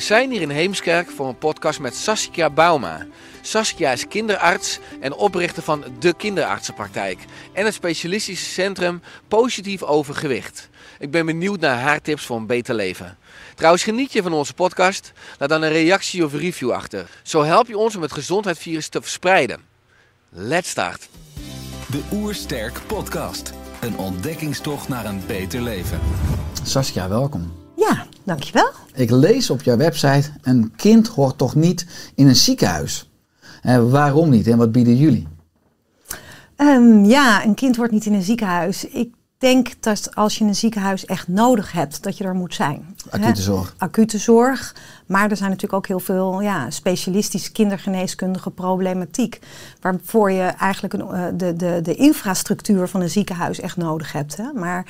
We zijn hier in Heemskerk voor een podcast met Saskia Bauma. Saskia is kinderarts en oprichter van de kinderartsenpraktijk en het specialistische centrum Positief Overgewicht. Ik ben benieuwd naar haar tips voor een beter leven. Trouwens, geniet je van onze podcast? Laat dan een reactie of review achter. Zo help je ons om het gezondheidsvirus te verspreiden. Let's start. De Oersterk Podcast. Een ontdekkingstocht naar een beter leven. Saskia, welkom. Ja, dankjewel. Ik lees op jouw website: een kind hoort toch niet in een ziekenhuis? Eh, waarom niet en wat bieden jullie? Ehm, ja, een kind wordt niet in een ziekenhuis. Ik denk dat als je een ziekenhuis echt nodig hebt, dat je er moet zijn. Acute zorg. Acute zorg. Maar er zijn natuurlijk ook heel veel ja, specialistische kindergeneeskundige problematiek. Waarvoor je eigenlijk een, eh, de, de, de infrastructuur van een ziekenhuis echt nodig hebt. Hè? Maar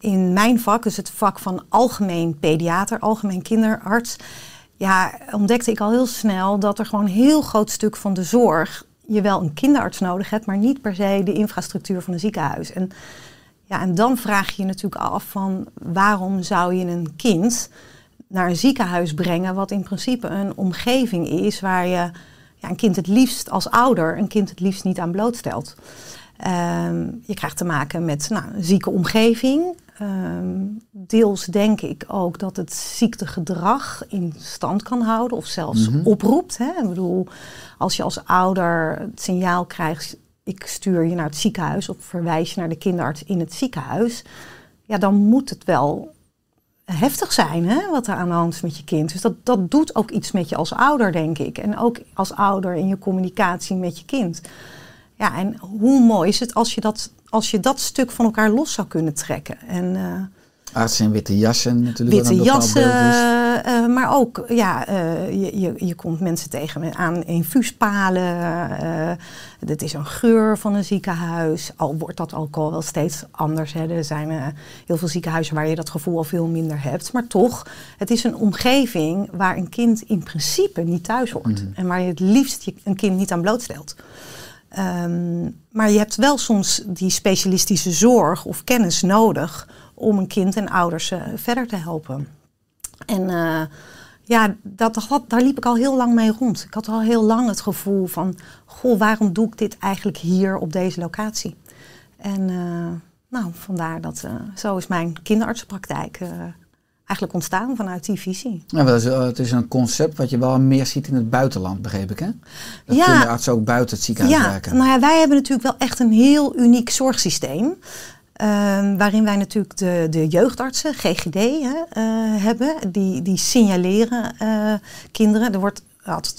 in mijn vak, dus het vak van algemeen pediater, algemeen kinderarts. Ja, ontdekte ik al heel snel dat er gewoon een heel groot stuk van de zorg je wel een kinderarts nodig hebt, maar niet per se de infrastructuur van een ziekenhuis. En, ja, en dan vraag je je natuurlijk af van waarom zou je een kind naar een ziekenhuis brengen, wat in principe een omgeving is waar je ja, een kind het liefst als ouder een kind het liefst niet aan blootstelt. Ehm, je krijgt te maken met nou, een zieke omgeving. Ehm, deels denk ik ook dat het ziektegedrag in stand kan houden of zelfs oproept. Hè? Ik bedoel, als je als ouder het signaal krijgt, ik stuur je naar het ziekenhuis of verwijs je naar de kinderarts in het ziekenhuis, ja, dan moet het wel heftig zijn hè, wat er aan de hand is met je kind. Dus dat, dat doet ook iets met je als ouder, denk ik. En ook als ouder in je communicatie met je kind. Ja, en hoe mooi is het als je dat, als je dat stuk van elkaar los zou kunnen trekken. En, eh, Artsen in witte jassen natuurlijk. witte jassen, eh, maar ook, ja, eh, je, je, je komt mensen tegen aan infuuspalen. eh het is een geur van een ziekenhuis. Al wordt dat ook al wel steeds anders. Hè. Er zijn heel veel ziekenhuizen waar je dat gevoel al veel minder hebt. Maar toch, het is een omgeving waar een kind in principe niet thuis hoort. En waar je het liefst je, een kind niet aan blootstelt. Ehm, maar je hebt wel soms die specialistische zorg of kennis nodig om een kind en ouders verder te helpen. En eh, ja, dat, dat, daar liep ik al heel lang mee rond. Ik had al heel lang het gevoel van, goh, waarom doe ik dit eigenlijk hier op deze locatie? En eh, nou, vandaar dat, eh, zo is mijn kinderartsenpraktijk eigenlijk ontstaan vanuit die visie. Ja, het is- het is een concept wat je wel meer ziet in het buitenland, begreep ik hè? Dat Ja. kinderartsen ook buiten het ziekenhuis Ja, werken. nou ja, wij hebben natuurlijk wel echt een heel uniek zorgsysteem. Ehm, waarin wij natuurlijk de, de jeugdartsen, GGD, hè, eh, hebben. Die, die signaleren eh, kinderen. Er wordt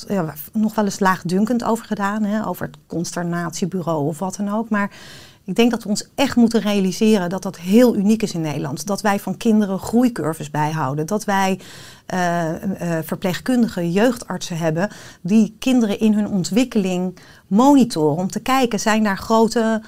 ja, nog wel eens laagdunkend over gedaan. Hè, over het consternatiebureau of wat dan ook. Maar ik denk dat we ons echt moeten realiseren dat dat heel uniek is in Nederland. Dat wij van kinderen groeicurves bijhouden. Dat wij eh, eh, verpleegkundige jeugdartsen hebben die kinderen in hun ontwikkeling monitoren. Om te kijken, zijn daar grote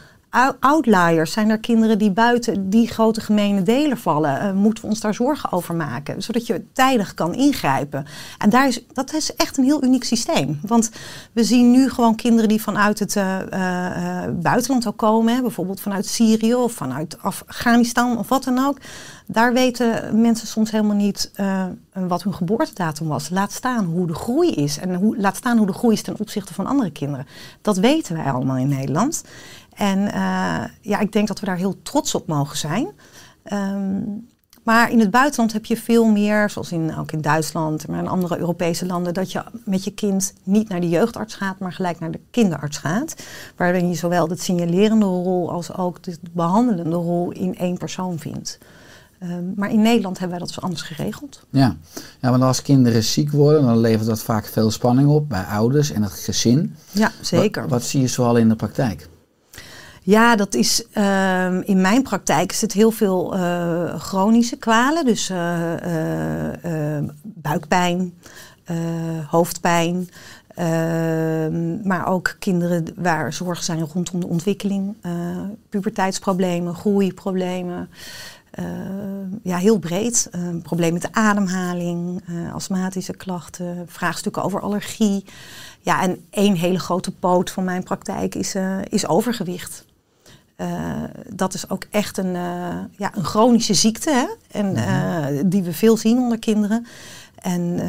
outliers? Zijn er kinderen die buiten die grote gemene delen vallen? Eh, moeten we ons daar zorgen over maken? Zodat je tijdig kan ingrijpen. En daar is, dat is echt een heel uniek systeem. Want we zien nu gewoon kinderen die vanuit het eh, eh, buitenland ook komen. Bijvoorbeeld vanuit Syrië of vanuit Afghanistan of wat dan ook. Daar weten mensen soms helemaal niet wat hun geboortedatum was. Laat staan hoe de groei is. En hoe, laat staan hoe de groei is ten opzichte van andere kinderen. Dat weten wij allemaal in Nederland. En eh, ja, ik denk dat we daar heel trots op mogen zijn. Ehm, Maar in het buitenland heb je veel meer, zoals in, ook in Duitsland, maar in andere Europese landen, dat je met je kind niet naar de jeugdarts gaat, maar gelijk naar de kinderarts gaat. Waarin je zowel de signalerende rol als ook de behandelende rol in één persoon vindt. Ehm, maar in Nederland hebben wij dat dus anders geregeld. Ja. ja, want als kinderen ziek worden, dan levert dat vaak veel spanning op bij ouders en het gezin. Ja, zeker. Wat, wat zie je zoal in de praktijk? Ja, dat is ehm, in mijn praktijk is het heel veel eh, chronische kwalen. Dus eh, eh, eh, buikpijn, hoofdpijn. ehm, maar ook kinderen waar zorgen zijn rondom de ontwikkeling. puberteitsproblemen, groeiproblemen. Ja, heel breed. Problemen met de ademhaling, astmatische klachten, vraagstukken over allergie. Ja, en één hele grote poot van mijn praktijk is, is overgewicht. Eh, dat is ook echt een, eh, ja, een chronische ziekte, hè? En, eh, die we veel zien onder kinderen. En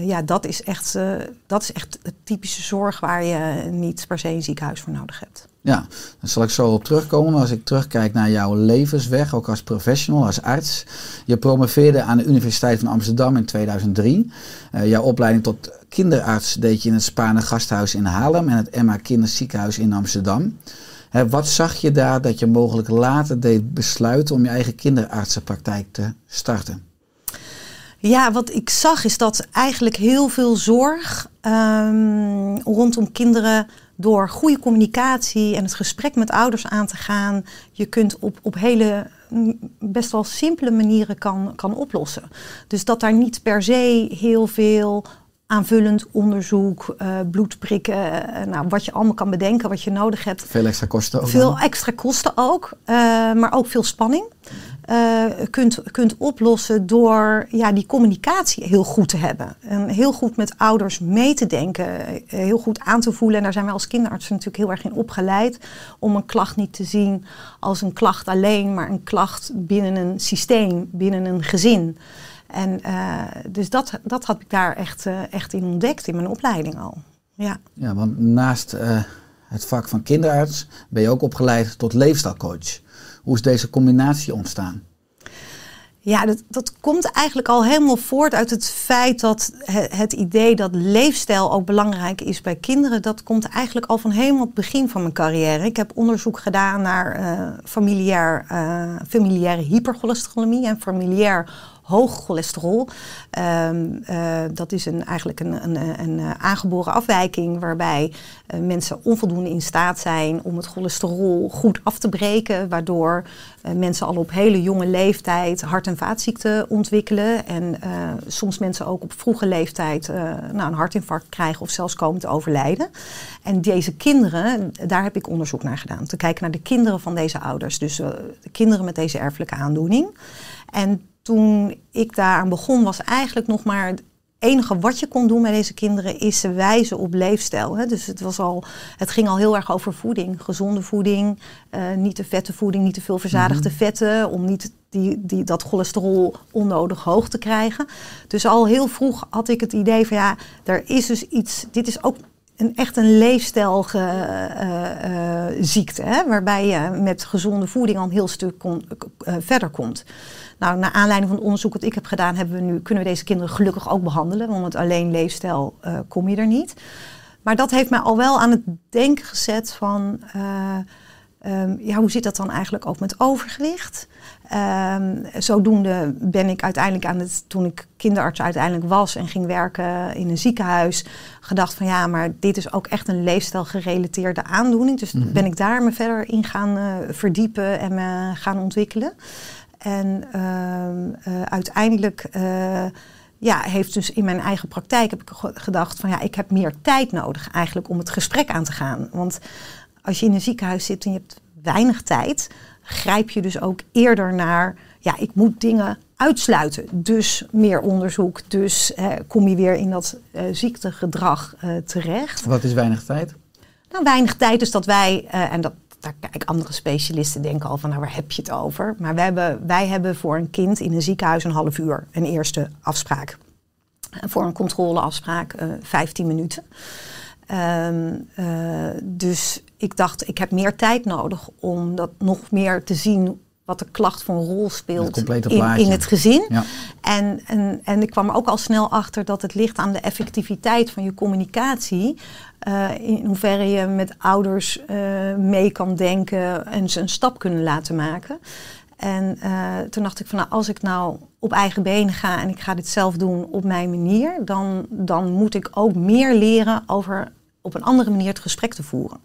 ja, dat is, echt, dat is echt de typische zorg waar je niet per se een ziekenhuis voor nodig hebt. Ja, daar zal ik zo op terugkomen. Als ik terugkijk naar jouw levensweg, ook als professional, als arts. Je promoveerde aan de Universiteit van Amsterdam in 2003. Eh, jouw opleiding tot kinderarts deed je in het Spaarne Gasthuis in Haarlem en het Emma Kinderziekenhuis in Amsterdam. Hè, wat zag je daar dat je mogelijk later deed besluiten om je eigen kinderartsenpraktijk te starten? Ja, wat ik zag is dat eigenlijk heel veel zorg ehm, rondom kinderen door goede communicatie en het gesprek met ouders aan te gaan, je kunt op, op hele mm, best wel simpele manieren kan, kan oplossen. Dus dat daar niet per se heel veel aanvullend onderzoek, eh, bloedprikken, eh, nou, wat je allemaal kan bedenken, wat je nodig hebt, Veel extra kosten ook. veel dan? extra kosten ook, eh, maar ook veel spanning. eh, kunt, kunt oplossen door ja, die communicatie heel goed te hebben. En heel goed met ouders mee te denken, eh, heel goed aan te voelen. En daar zijn wij als kinderartsen natuurlijk heel erg in opgeleid. Om een klacht niet te zien als een klacht alleen, maar een klacht binnen een systeem, binnen een gezin. En eh, dus dat, dat had ik daar echt, eh, echt in ontdekt in mijn opleiding al. Ja. Ja, want naast eh, het vak van kinderarts ben je ook opgeleid tot leefstijlcoach. Hoe is deze combinatie ontstaan? Ja, dat, dat komt eigenlijk al helemaal voort uit het feit dat he- het idee dat leefstijl ook belangrijk is bij kinderen, dat komt eigenlijk al van helemaal het begin van mijn carrière. Ik heb onderzoek gedaan naar familiair, familiaire hypercholesterolemie en familiair hoog cholesterol. Ehm, eh, dat is een, eigenlijk een, een, een, aangeboren afwijking waarbij eh, mensen onvoldoende in staat zijn om het cholesterol goed af te breken, waardoor eh, mensen al op hele jonge leeftijd hart- en vaatziekten ontwikkelen en soms mensen ook op vroege leeftijd nou, een hartinfarct krijgen of zelfs komen te overlijden. En deze kinderen, daar heb ik onderzoek naar gedaan. Te kijken naar de kinderen van deze ouders, dus de kinderen met deze erfelijke aandoening. En toen ik daaraan begon, was eigenlijk nog maar het enige wat je kon doen met deze kinderen is ze wijzen op leefstijl. Hè. Dus het, was al, het ging al heel erg over voeding, gezonde voeding, eh, niet te vette voeding, niet te veel verzadigde vetten, om niet die, die, dat cholesterol onnodig hoog te krijgen. Dus al heel vroeg had ik het idee van ja, er is dus iets, dit is ook een, echt een leefstijlziekte, hè, waarbij je met gezonde voeding al een heel stuk kon, eh, verder komt. Nou, naar aanleiding van het onderzoek dat ik heb gedaan, hebben we nu, kunnen we deze kinderen gelukkig ook behandelen, want met alleen leefstijl eh, kom je er niet. Maar dat heeft mij al wel aan het denken gezet van, eh, ehm, ja, hoe zit dat dan eigenlijk ook met overgewicht? Ehm, zodoende ben ik uiteindelijk aan het, toen ik kinderarts uiteindelijk was en ging werken in een ziekenhuis, gedacht van ja, maar dit is ook echt een leefstijlgerelateerde aandoening. Dus ben ik daar me verder in gaan eh, verdiepen en me gaan ontwikkelen. En ehm, eh, uiteindelijk eh, ja, heeft dus in mijn eigen praktijk heb ik ge- gedacht van ja, ik heb meer tijd nodig eigenlijk om het gesprek aan te gaan. Want als je in een ziekenhuis zit en je hebt weinig tijd, grijp je dus ook eerder naar ja, ik moet dingen uitsluiten. Dus meer onderzoek, dus eh, kom je weer in dat eh, ziektegedrag eh, terecht. Wat is weinig tijd? Nou, weinig tijd is dat wij, en dat, daar kijk andere specialisten denken al van, nou waar heb je het over? Maar wij hebben, wij hebben voor een kind in een ziekenhuis een half uur een eerste afspraak. Voor een controleafspraak eh 15 minuten. Ehm, eh, dus ik dacht, ik heb meer tijd nodig om dat nog meer te zien wat de klacht voor een rol speelt in, in het gezin. Ja. En, en, en ik kwam er ook al snel achter dat het ligt aan de effectiviteit van je communicatie. Eh, in hoeverre je met ouders eh, mee kan denken en ze een stap kunnen laten maken. En eh, toen dacht ik van nou, als ik nou op eigen benen ga en ik ga dit zelf doen op mijn manier, dan, dan moet ik ook meer leren over op een andere manier het gesprek te voeren.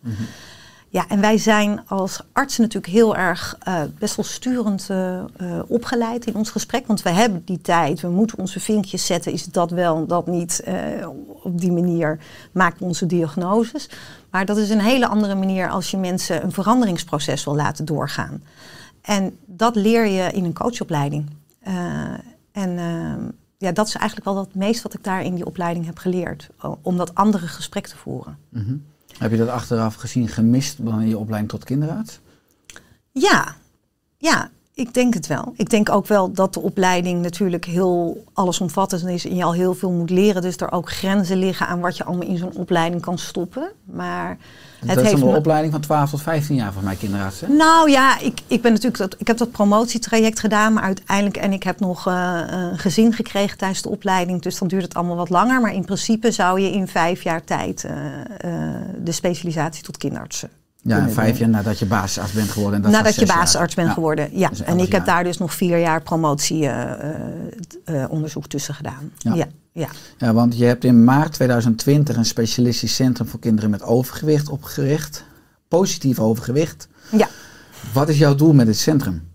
Ja, en wij zijn als artsen natuurlijk heel erg eh, best wel sturend eh, eh, opgeleid in ons gesprek. Want we hebben die tijd, we moeten onze vinkjes zetten. Is dat wel, dat niet? Op die manier maken we onze diagnoses. Maar dat is een hele andere manier als je mensen een veranderingsproces wil laten doorgaan. En dat leer je in een coachopleiding. En ja, dat is eigenlijk wel het meest wat ik daar in die opleiding heb geleerd. Om dat andere gesprek te voeren. Mhm. Heb je dat achteraf gezien gemist in je opleiding tot kinderarts? Ja, ja, ik denk het wel. Ik denk ook wel dat de opleiding natuurlijk heel allesomvattend is en je al heel veel moet leren. Dus er ook grenzen liggen aan wat je allemaal in zo'n opleiding kan stoppen. Maar het dat is heeft een me- opleiding van 12 tot 15 jaar voor mij kinderarts. Hè? Nou ja, ik, ik, ben natuurlijk dat, ik heb dat promotietraject gedaan, maar uiteindelijk, en ik heb nog eh, een gezin gekregen tijdens de opleiding, dus dan duurt het allemaal wat langer. Maar in principe zou je in vijf jaar tijd eh, eh, de specialisatie tot kinderarts Ja, vijf jaar nadat je basisarts bent geworden. En dat Nadat je jaar. basisarts bent geworden, ja. Dus en ik heb daar dus nog vier jaar promotieonderzoek tussen gedaan. Ja. Ja. Ja, Ja, want je hebt in maart 2020 een specialistisch centrum voor kinderen met overgewicht opgericht. Positief overgewicht. ja. Wat is jouw doel met dit centrum?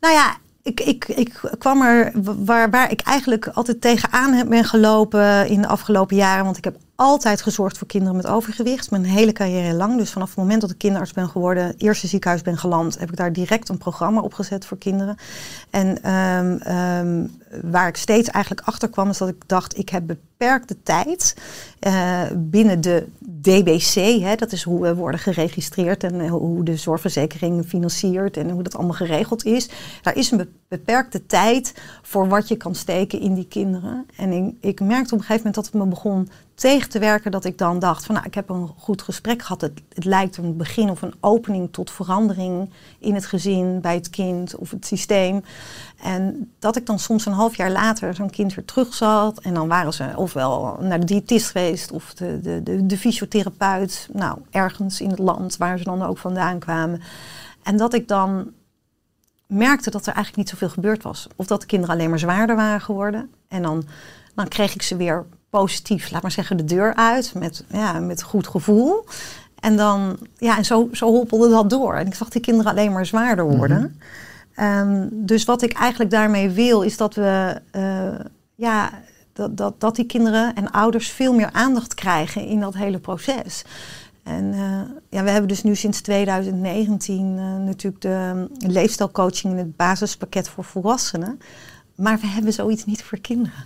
Nou ja, ik, ik, ik kwam er waar, waar ik eigenlijk altijd tegenaan heb- ben gelopen in de afgelopen jaren. Want ik heb altijd gezorgd voor kinderen met overgewicht. Mijn hele carrière lang. Dus vanaf het moment dat ik kinderarts ben geworden, eerste ziekenhuis ben geland, heb ik daar direct een programma opgezet voor kinderen. En ehm, ehm, waar ik steeds eigenlijk achter kwam, is dat ik dacht, ik heb beperkte tijd eh, binnen de DBC. Hè, dat is hoe we worden geregistreerd en eh, hoe de zorgverzekering financiert en hoe dat allemaal geregeld is. Daar is een be- beperkte tijd voor wat je kan steken in die kinderen. En ik, ik merkte op een gegeven moment dat het me begon tegen te werken dat ik dan dacht van nou, ik heb een goed gesprek gehad. Het, het lijkt een begin of een opening tot verandering in het gezin, bij het kind of het systeem. En dat ik dan soms een half jaar later zo'n kind weer terug zat. En dan waren ze ofwel naar de diëtist geweest of de, de, de, de fysiotherapeut. Nou, ergens in het land waar ze dan ook vandaan kwamen. En dat ik dan merkte dat er eigenlijk niet zoveel gebeurd was. Of dat de kinderen alleen maar zwaarder waren geworden. En dan, dan kreeg ik ze weer positief, laat maar zeggen, de deur uit. Met, ja, met goed gevoel. En dan, ja, en zo, zo hoppelde dat door. En ik zag die kinderen alleen maar zwaarder worden. Ehm, dus wat ik eigenlijk daarmee wil, is dat we, eh, ja, dat, dat, dat die kinderen en ouders veel meer aandacht krijgen in dat hele proces. En eh, ja, we hebben dus nu sinds 2019 eh, natuurlijk de leefstijlcoaching in het basispakket voor volwassenen. Maar we hebben zoiets niet voor kinderen.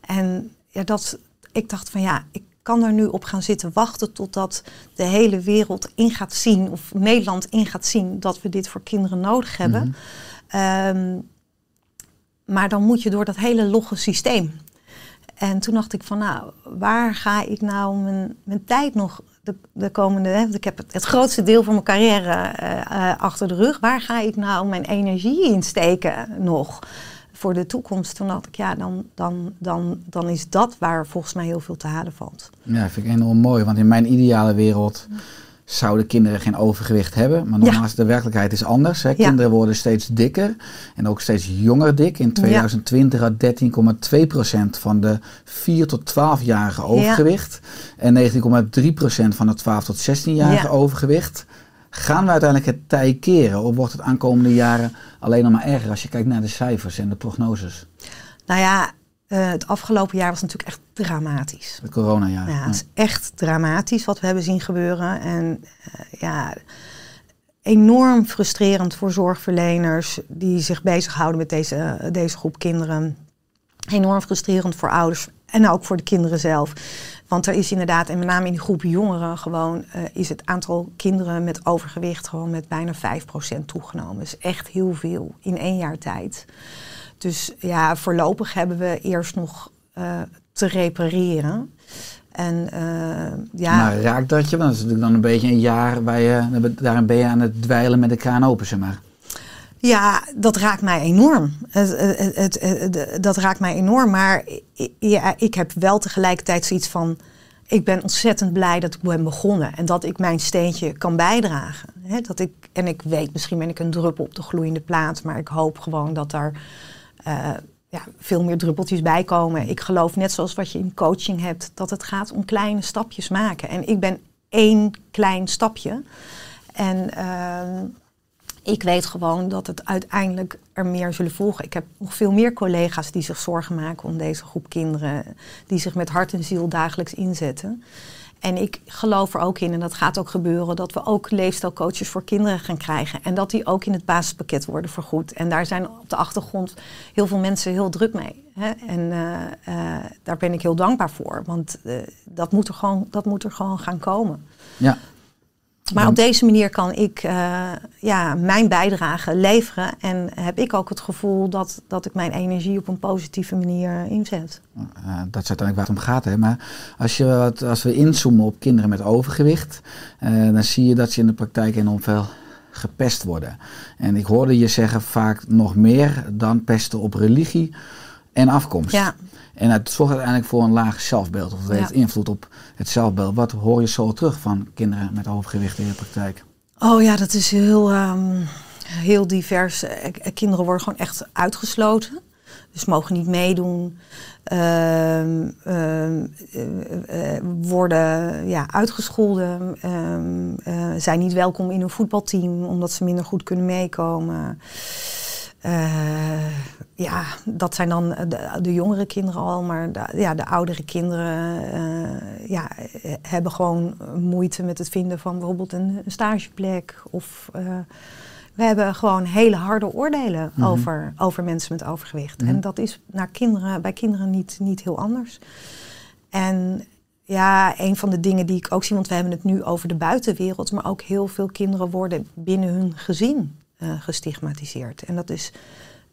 En ja, dat, ik dacht van ja, ik kan er nu op gaan zitten wachten totdat de hele wereld in gaat zien, of Nederland in gaat zien, dat we dit voor kinderen nodig hebben. Ehm, maar dan moet je door dat hele logge systeem. En toen dacht ik van nou, waar ga ik nou mijn, mijn tijd nog de, de komende... Hè, want ik heb het, het grootste deel van mijn carrière eh, eh, achter de rug. Waar ga ik nou mijn energie in steken nog voor de toekomst? Toen dacht ik ja, dan, dan, dan, dan is dat waar volgens mij heel veel te halen valt. Ja, vind ik enorm mooi. Want in mijn ideale wereld zouden kinderen geen overgewicht hebben. Maar nogmaals, de werkelijkheid is anders. Hè. Kinderen worden steeds dikker en ook steeds jonger dik. In 2020 had 13,2% van de 4 tot 12-jarigen overgewicht. En 19,3% van de 12 tot 16-jarigen Ja. overgewicht. Gaan we uiteindelijk het tij keren? Of wordt het aankomende jaren alleen nog maar erger als je kijkt naar de cijfers en de prognoses? Nou ja, eh, het afgelopen jaar was natuurlijk echt dramatisch. Het coronajaar. Ja, het is echt dramatisch wat we hebben zien gebeuren. En eh, ja, enorm frustrerend voor zorgverleners die zich bezighouden met deze, deze groep kinderen. Enorm frustrerend voor ouders en ook voor de kinderen zelf. Want er is inderdaad, en met name in die groep jongeren, gewoon eh, is het aantal kinderen met overgewicht gewoon met bijna 5% toegenomen. Is echt heel veel in één jaar tijd. Dus ja, voorlopig hebben we eerst nog eh, te repareren. En eh, ja, Maar raakt dat je? Want dat is natuurlijk dan een beetje een jaar waar je, daar ben je aan het dweilen met de kraan open, zeg maar. Ja, dat raakt mij enorm. Het, het, het, dat raakt mij enorm. Maar ja, ik heb wel tegelijkertijd zoiets van... Ik ben ontzettend blij dat ik ben begonnen. En dat ik mijn steentje kan bijdragen. Dat ik, en ik weet, misschien ben ik een druppel op de gloeiende plaat. Maar ik hoop gewoon dat er eh, ja, veel meer druppeltjes bij komen. Ik geloof net zoals wat je in coaching hebt. Dat het gaat om kleine stapjes maken. En ik ben één klein stapje. En... ehm, ik weet gewoon dat het uiteindelijk er meer zullen volgen. Ik heb nog veel meer collega's die zich zorgen maken om deze groep kinderen, die zich met hart en ziel dagelijks inzetten. En ik geloof er ook in, en dat gaat ook gebeuren, dat we ook leefstijlcoaches voor kinderen gaan krijgen. En dat die ook in het basispakket worden vergoed. En daar zijn op de achtergrond heel veel mensen heel druk mee. Hè? En eh, eh, daar ben ik heel dankbaar voor, want eh, dat, moet er gewoon, dat moet er gewoon gaan komen. Ja, Maar op deze manier kan ik eh, ja, mijn bijdrage leveren. En heb ik ook het gevoel dat, dat ik mijn energie op een positieve manier inzet. Eh, dat is uiteindelijk waar het om gaat. Hè. Maar als, je wat, als we inzoomen op kinderen met overgewicht, eh, dan zie je dat ze in de praktijk enorm veel gepest worden. En ik hoorde je zeggen vaak nog meer dan pesten op religie en afkomst. Ja, En het zorgt uiteindelijk voor een laag zelfbeeld. Of het heeft invloed op het zelfbeeld. Wat hoor je zo terug van kinderen met overgewicht in de praktijk? oh ja, dat is heel, ehm, heel divers. Eh, eh, Kinderen worden gewoon echt uitgesloten. Dus mogen niet meedoen. Ehm, ehm, eh, worden ja, uitgescholden. zijn niet welkom in een voetbalteam omdat ze minder goed kunnen meekomen. Eh, ja, dat zijn dan de, de jongere kinderen al, maar de, ja, de oudere kinderen eh, ja, hebben gewoon moeite met het vinden van bijvoorbeeld een, een stageplek. Of eh, we hebben gewoon hele harde oordelen Mhm. over, over mensen met overgewicht. Mhm. En dat is naar kinderen, bij kinderen niet, niet heel anders. En ja, een van de dingen die ik ook zie, want we hebben het nu over de buitenwereld, maar ook heel veel kinderen worden binnen hun gezin eh, gestigmatiseerd. En dat is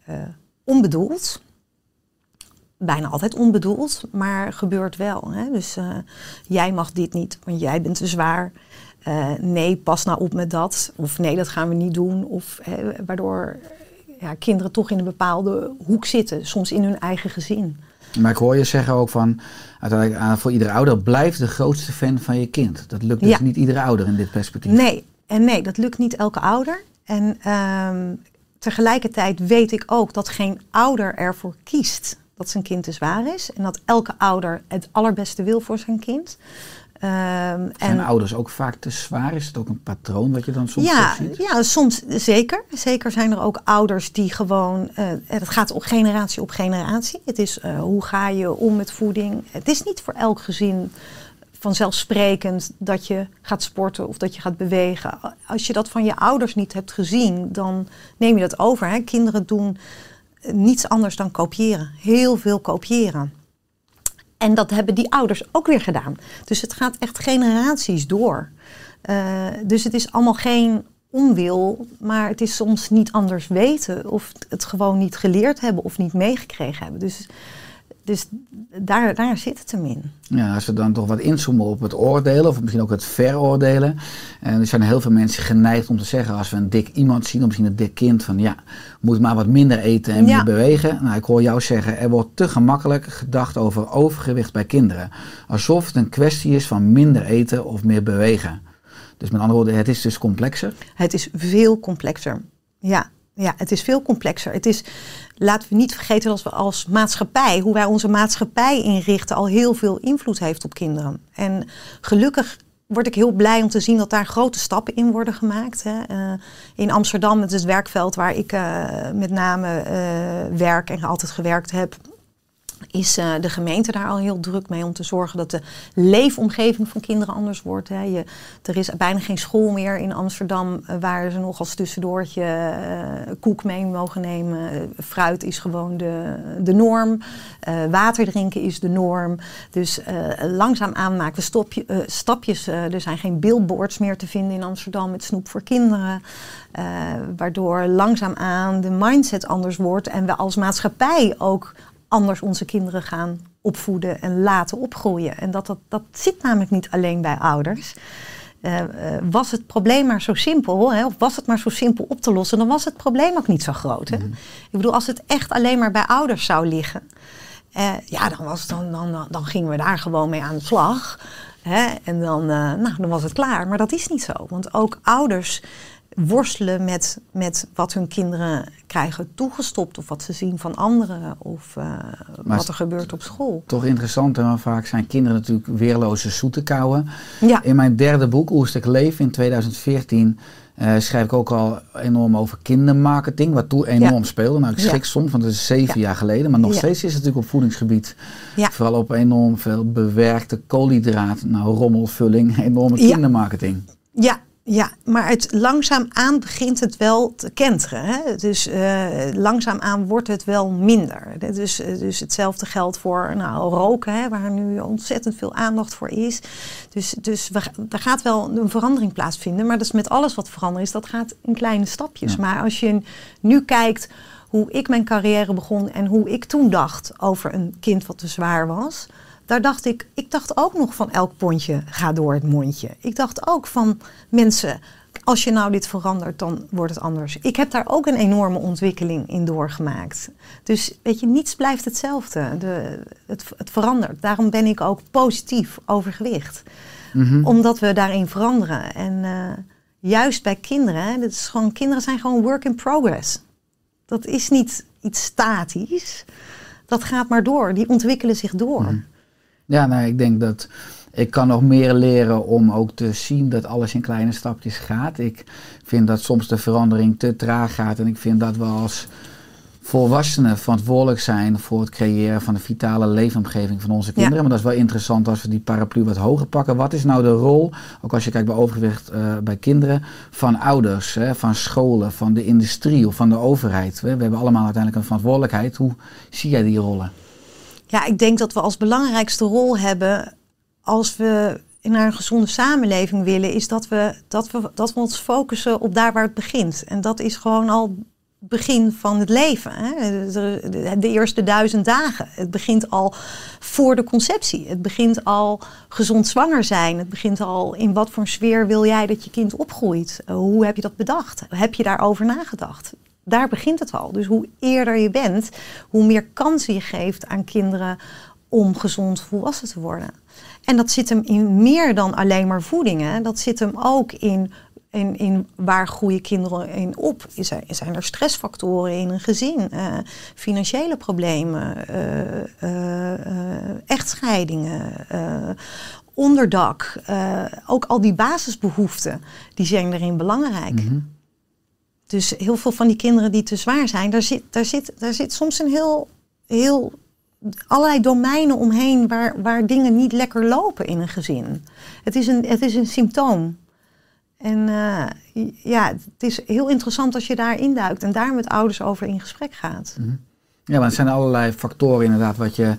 eh, onbedoeld. Bijna altijd onbedoeld, maar gebeurt wel. Hè? Dus eh, jij mag dit niet, want jij bent te zwaar. Nee, pas nou op met dat. Of nee, dat gaan we niet doen. Of, hè, waardoor ja, kinderen toch in een bepaalde hoek zitten, soms in hun eigen gezin. Maar ik hoor je zeggen ook van, uiteindelijk ah, voor iedere ouder, blijf de grootste fan van je kind. Dat lukt dus Ja. niet iedere ouder in dit perspectief. Nee, en nee, dat lukt niet elke ouder. En ehm, tegelijkertijd weet ik ook dat geen ouder ervoor kiest dat zijn kind te zwaar is. En dat elke ouder het allerbeste wil voor zijn kind. Ehm, Zijn ouders ook vaak te zwaar? Is het ook een patroon wat je dan soms ja, ziet? ja, soms zeker. Zeker zijn er ook ouders die gewoon. eh, het gaat op generatie op generatie. Het is eh, hoe ga je om met voeding. Het is niet voor elk gezin vanzelfsprekend dat je gaat sporten of dat je gaat bewegen. Als je dat van je ouders niet hebt gezien, dan neem je dat over. Hè? Kinderen doen niets anders dan kopiëren. Heel veel kopiëren. En dat hebben die ouders ook weer gedaan. Dus het gaat echt generaties door. Eh, dus het is allemaal geen onwil, maar het is soms niet anders weten of het gewoon niet geleerd hebben of niet meegekregen hebben. Dus, dus daar, daar zit het hem in. Ja, als we dan toch wat inzoomen op het oordelen, of misschien ook het veroordelen. En er zijn heel veel mensen geneigd om te zeggen, als we een dik iemand zien, of misschien een dik kind, van ja, moet maar wat minder eten en Ja. meer bewegen. Nou, ik hoor jou zeggen, er wordt te gemakkelijk gedacht over overgewicht bij kinderen. Alsof het een kwestie is van minder eten of meer bewegen. Dus met andere woorden, het is dus complexer. Het is veel complexer. Ja, ja, het is veel complexer. Het is, laten we niet vergeten dat we als maatschappij, hoe wij onze maatschappij inrichten, al heel veel invloed heeft op kinderen. En gelukkig word ik heel blij om te zien dat daar grote stappen in worden gemaakt. Hè. Eh, in Amsterdam, het is het werkveld waar ik eh, met name eh, werk en altijd gewerkt heb, is eh, de gemeente daar al heel druk mee om te zorgen dat de leefomgeving van kinderen anders wordt. Hè. Je, er is bijna geen school meer in Amsterdam eh, waar ze nog als tussendoortje eh, koek mee mogen nemen. Fruit is gewoon de, de norm. Water drinken is de norm. Dus eh, langzaamaan maken we stopje, stapjes. Er zijn geen billboards meer te vinden in Amsterdam met snoep voor kinderen. Waardoor langzaamaan de mindset anders wordt en we als maatschappij ook anders onze kinderen gaan opvoeden en laten opgroeien. En dat, dat, dat zit namelijk niet alleen bij ouders. eh, eh, was het probleem maar zo simpel, hè, of was het maar zo simpel op te lossen, dan was het probleem ook niet zo groot. Hè? Ik bedoel, als het echt alleen maar bij ouders zou liggen, eh, ja, dan, was, dan, dan, dan gingen we daar gewoon mee aan de slag. Hè? En dan, nou, dan was het klaar. Maar dat is niet zo. Want ook ouders worstelen met, met wat hun kinderen krijgen toegestopt. Of wat ze zien van anderen. Of eh, wat er gebeurt op school. Toch interessant, want vaak zijn kinderen natuurlijk weerloze zoetekouwen. Ja, In mijn derde boek, Oerstek Leven, in 2014, eh, schrijf ik ook al enorm over kindermarketing, wat toen enorm speelde. Nou, ik Ja. schrik soms, want dat is zeven Ja. jaar geleden. Maar nog steeds is het natuurlijk op voedingsgebied, Ja. vooral op enorm veel bewerkte koolhydraat, nou rommelvulling, enorme Ja. kindermarketing. ja, ja, maar het langzaamaan begint het wel te kenteren. Hè? Dus eh langzaamaan wordt het wel minder. Dus, eh, dus hetzelfde geldt voor nou, roken, hè, waar nu ontzettend veel aandacht voor is. Dus, dus we, er gaat wel een verandering plaatsvinden. Maar dat is met alles wat veranderen is, dat gaat in kleine stapjes. Ja. Maar als je nu kijkt hoe ik mijn carrière begon en hoe ik toen dacht over een kind wat te zwaar was. Daar dacht ik, ik dacht ook nog van elk pondje gaat door het mondje. Ik dacht ook van mensen, als je nou dit verandert, dan wordt het anders. Ik heb daar ook een enorme ontwikkeling in doorgemaakt. Dus weet je, niets blijft hetzelfde. De, het, het verandert. Daarom ben ik ook positief over gewicht. Mhm. Omdat we daarin veranderen. En eh, juist bij kinderen, hè, dit is gewoon, kinderen zijn gewoon work in progress. Dat is niet iets statisch. Dat gaat maar door. Die ontwikkelen zich door. Mhm. Ja, nou, ik denk dat ik kan nog meer leren om ook te zien dat alles in kleine stapjes gaat. Ik vind dat soms de verandering te traag gaat en ik vind dat we als volwassenen verantwoordelijk zijn voor het creëren van een vitale leefomgeving van onze kinderen. Maar dat is wel interessant als we die paraplu wat hoger pakken. Wat is nou de rol, ook als je kijkt bij overgewicht eh, bij kinderen, van ouders, hè, van scholen, van de industrie of van de overheid? We, we hebben allemaal uiteindelijk een verantwoordelijkheid. Hoe zie jij die rollen? Ja, ik denk dat we als belangrijkste rol hebben als we naar een gezonde samenleving willen, is dat we, dat we, dat we ons focussen op daar waar het begint. En dat is gewoon al begin van het leven. Hè? De, de- eerste duizend dagen. Het begint al voor de conceptie. Het begint al gezond zwanger zijn. Het begint al in wat voor sfeer wil jij dat je kind opgroeit. Uh, hoe heb je dat bedacht? Heb je daarover nagedacht? Daar begint het al. Dus hoe eerder je bent, hoe meer kansen je geeft aan kinderen om gezond volwassen te worden. En dat zit hem in meer dan alleen maar voeding. Dat zit hem ook in, in, in waar groeien kinderen in op. Zijn, er stressfactoren in een gezin? eh, financiële problemen? eh, eh, echtscheidingen? onderdak? ook al die basisbehoeften, die zijn erin belangrijk. Dus heel veel van die kinderen die te zwaar zijn, daar zit, daar zit, daar zit soms een heel, heel allerlei domeinen omheen waar, waar dingen niet lekker lopen in een gezin. Het is een, het is een symptoom. En eh, ja, het is heel interessant als je daar induikt en daar met ouders over in gesprek gaat. Ja, maar het zijn allerlei factoren inderdaad wat je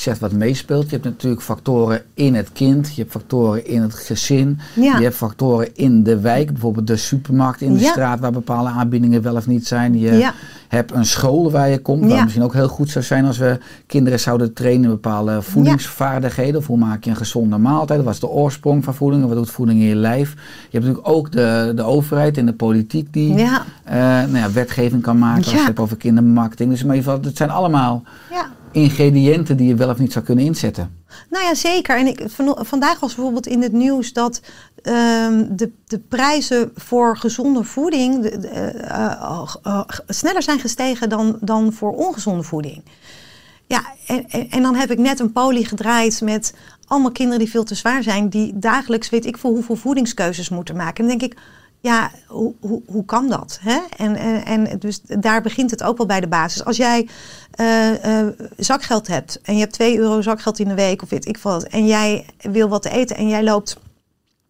zegt wat meespeelt. Je hebt natuurlijk factoren in het kind, je hebt factoren in het gezin, Ja. je hebt factoren in de wijk, bijvoorbeeld de supermarkt in de Ja. straat waar bepaalde aanbiedingen wel of niet zijn. Je Ja. hebt een school waar je komt, waar misschien ook heel goed zou zijn als we kinderen zouden trainen in bepaalde voedingsvaardigheden. Of hoe maak je een gezonde maaltijd? Wat is de oorsprong van voeding? Wat doet voeding in je lijf? Je hebt natuurlijk ook de, de overheid en de politiek die eh, nou ja, wetgeving kan maken als je het hebt over kindermarketing. Dus in ieder geval, het zijn allemaal Ja. Ingrediënten die je wel of niet zou kunnen inzetten. Nou ja, zeker. En ik, van, vandaag was bijvoorbeeld in het nieuws dat ehm, de, de prijzen voor gezonde voeding eh, eh, eh, sneller zijn gestegen dan, dan voor ongezonde voeding. Ja, en, en, dan heb ik net een poli gedraaid met allemaal kinderen die veel te zwaar zijn, die dagelijks weet ik veel hoeveel voedingskeuzes moeten maken. En dan denk ik, ja, hoe, hoe, hoe kan dat? Hè? En, en, en dus daar begint het ook wel bij de basis. Als jij eh, eh, zakgeld hebt en je hebt 2 euro zakgeld in de week of weet ik wat, en jij wil wat eten en jij loopt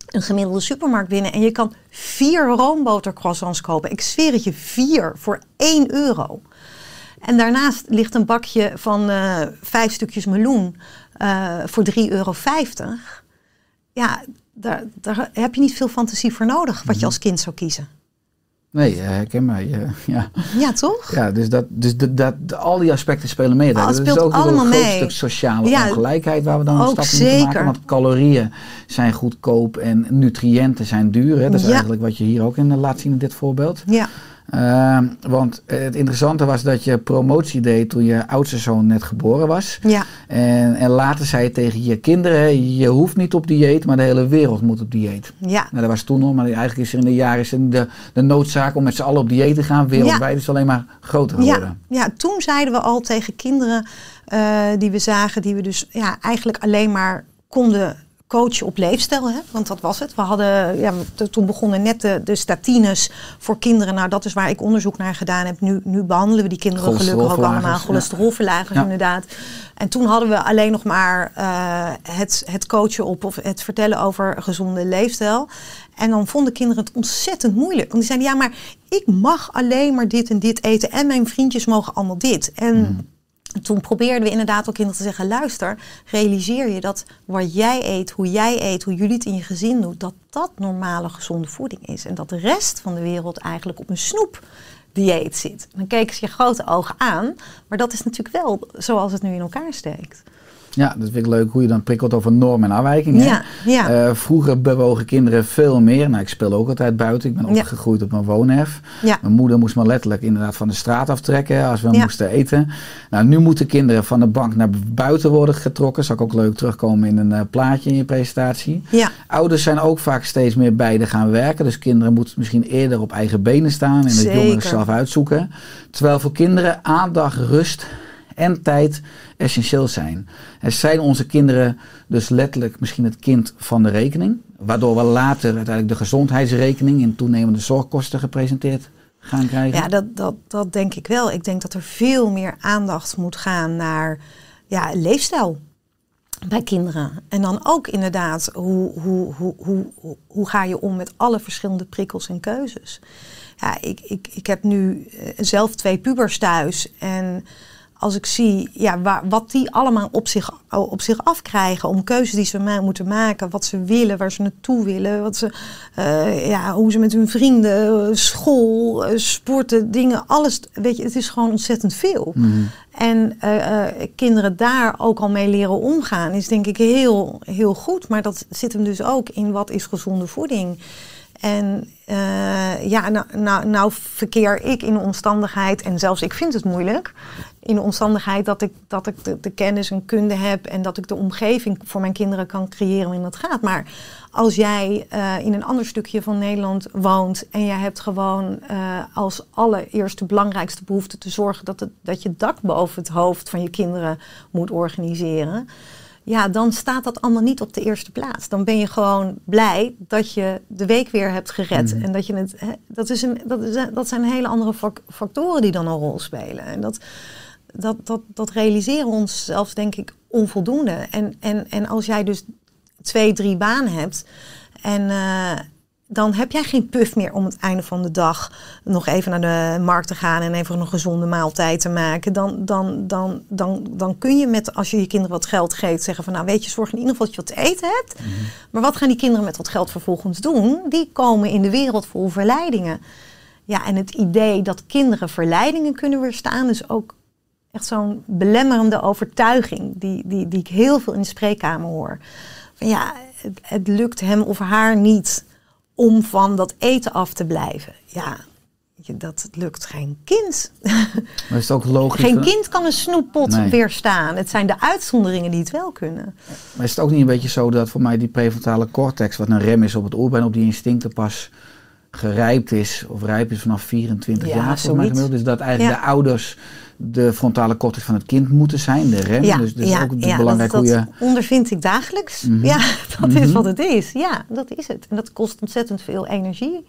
een gemiddelde supermarkt binnen en je kan vier roombotercroissants kopen. Ik zweer het je, vier voor 1 euro. En daarnaast ligt een bakje van eh, vijf stukjes meloen voor 3,50 euro. Ja, daar, daar heb je niet veel fantasie voor nodig, wat je als kind zou kiezen. Nee, eh, herken mij. eh, ja. Ja, toch? ja, dus, dat, dus dat, dat, al die aspecten spelen mee. Ah, dat speelt is ook allemaal een groot mee. stuk sociale Ja, ongelijkheid waar we dan een stap in moeten maken. Want calorieën zijn goedkoop en nutriënten zijn duur. Hè? Dat is Ja. eigenlijk wat je hier ook in laat zien in dit voorbeeld. Ja, Ehm, want het interessante was dat je promotie deed toen je oudste zoon net geboren was. ja, En, en later zei je tegen je kinderen, je hoeft niet op dieet, maar de hele wereld moet op dieet. ja. Nou, dat was toen nog, maar eigenlijk is er in de jaren is de, de noodzaak om met z'n allen op dieet te gaan. Wereldwijd is het alleen maar groter geworden. Ja, ja, toen zeiden we al tegen kinderen eh, die we zagen, die we dus ja, eigenlijk alleen maar konden coachen op leefstijl. Hè? Want dat was het. We hadden, ja, toen begonnen net de, de statines voor kinderen. Nou, dat is waar ik onderzoek naar gedaan heb. Nu, nu behandelen we die kinderen gelukkig ook allemaal. Cholesterolverlagers, Ja. inderdaad. En toen hadden we alleen nog maar eh, het, het coachen op of het vertellen over gezonde leefstijl. En dan vonden kinderen het ontzettend moeilijk. Want die zeiden, ja, maar ik mag alleen maar dit en dit eten. En mijn vriendjes mogen allemaal dit. En toen probeerden we inderdaad ook kinderen te zeggen, luister, realiseer je dat wat jij eet, hoe jij eet, hoe jullie het in je gezin doet, dat dat normale gezonde voeding is. En dat de rest van de wereld eigenlijk op een snoep dieet zit. Dan keken ze je grote ogen aan, maar dat is natuurlijk wel zoals het nu in elkaar steekt. Ja, dat vind ik leuk hoe je dan prikkelt over normen en afwijkingen. Ja, ja. Eh, vroeger bewogen kinderen veel meer. Nou, ik speelde ook altijd buiten. Ik ben Ja. opgegroeid op mijn woonhef. Mijn moeder moest me letterlijk inderdaad van de straat aftrekken als we moesten eten. Nou, nu moeten kinderen van de bank naar buiten worden getrokken. Zal ik ook leuk terugkomen in een eh, plaatje in je presentatie. Ouders zijn ook vaak steeds meer beide gaan werken. Dus kinderen moeten misschien eerder op eigen benen staan en het jongeren zelf uitzoeken. Terwijl voor kinderen aandacht, rust en tijd essentieel zijn. Er zijn onze kinderen dus letterlijk misschien het kind van de rekening. Waardoor we later uiteindelijk de gezondheidsrekening in toenemende zorgkosten gepresenteerd gaan krijgen. ja dat, dat, dat denk ik wel. Ik denk dat er veel meer aandacht moet gaan naar ja, leefstijl bij kinderen. En dan ook inderdaad, hoe, hoe, hoe, hoe, hoe, ga je om met alle verschillende prikkels en keuzes? Ja, ik, ik, ik heb nu eh, zelf twee pubers thuis. En als ik zie ja, waar, wat die allemaal op zich, op zich afkrijgen om keuzes die ze ma- moeten maken, wat ze willen, waar ze naartoe willen, wat ze, eh, ja, hoe ze met hun vrienden, eh, school, eh, sporten, dingen, alles. Weet je, het is gewoon ontzettend veel. Mhm. En kinderen daar ook al mee leren omgaan, is denk ik heel, heel goed. Maar dat zit hem dus ook in wat is gezonde voeding. En eh, ja, nou, nou, nou verkeer ik in de omstandigheid, en zelfs ik vind het moeilijk, in de omstandigheid dat ik, dat ik de, kennis en kunde heb en dat ik de omgeving voor mijn kinderen kan creëren waarin dat gaat. Maar als jij eh, in een ander stukje van Nederland woont en jij hebt gewoon eh, als allereerste belangrijkste behoefte te zorgen dat, het, dat je dak boven het hoofd van je kinderen moet organiseren. Ja, dan staat dat allemaal niet op de eerste plaats. Dan ben je gewoon blij dat je de week weer hebt gered. En dat je het. Hè, dat, is een, dat, is, dat zijn hele andere fac- factoren die dan een rol spelen. En dat, dat, dat, dat realiseren we ons zelfs, denk ik, onvoldoende. En, en, en als jij dus twee, drie banen hebt. En eh, dan heb jij geen puff meer om het einde van de dag nog even naar de markt te gaan en even een gezonde maaltijd te maken. Dan, dan, dan, dan, dan kun je met, als je je kinderen wat geld geeft, zeggen van nou weet je, zorg in ieder geval dat je wat te eten hebt. Maar wat gaan die kinderen met dat geld vervolgens doen? Die komen in de wereld vol verleidingen. Ja, en het idee dat kinderen verleidingen kunnen weerstaan is ook echt zo'n belemmerende overtuiging die, die, die ik heel veel in de spreekkamer hoor. Van ja, het, het lukt hem of haar niet om van dat eten af te blijven. Ja, dat lukt geen kind. Maar is het ook logisch? Geen kind kan een snoeppot Nee. weerstaan. Het zijn de uitzonderingen die het wel kunnen. Maar is het ook niet een beetje zo dat voor mij die prefrontale cortex, wat een rem is op het oerbrein, op die instincten pas gerijpt is, of rijp is vanaf 24 Ja, jaar volgens mij zoiets. gemiddeld. Dus dat eigenlijk Ja. de ouders de frontale cortex van het kind moeten zijn, de rem. Ja, dus dus ja, ook ja, belangrijk dat, hoe je... dat ondervind ik dagelijks. Mhm. Ja, dat is Mhm. wat het is. Ja, dat is het. En dat kost ontzettend veel energie.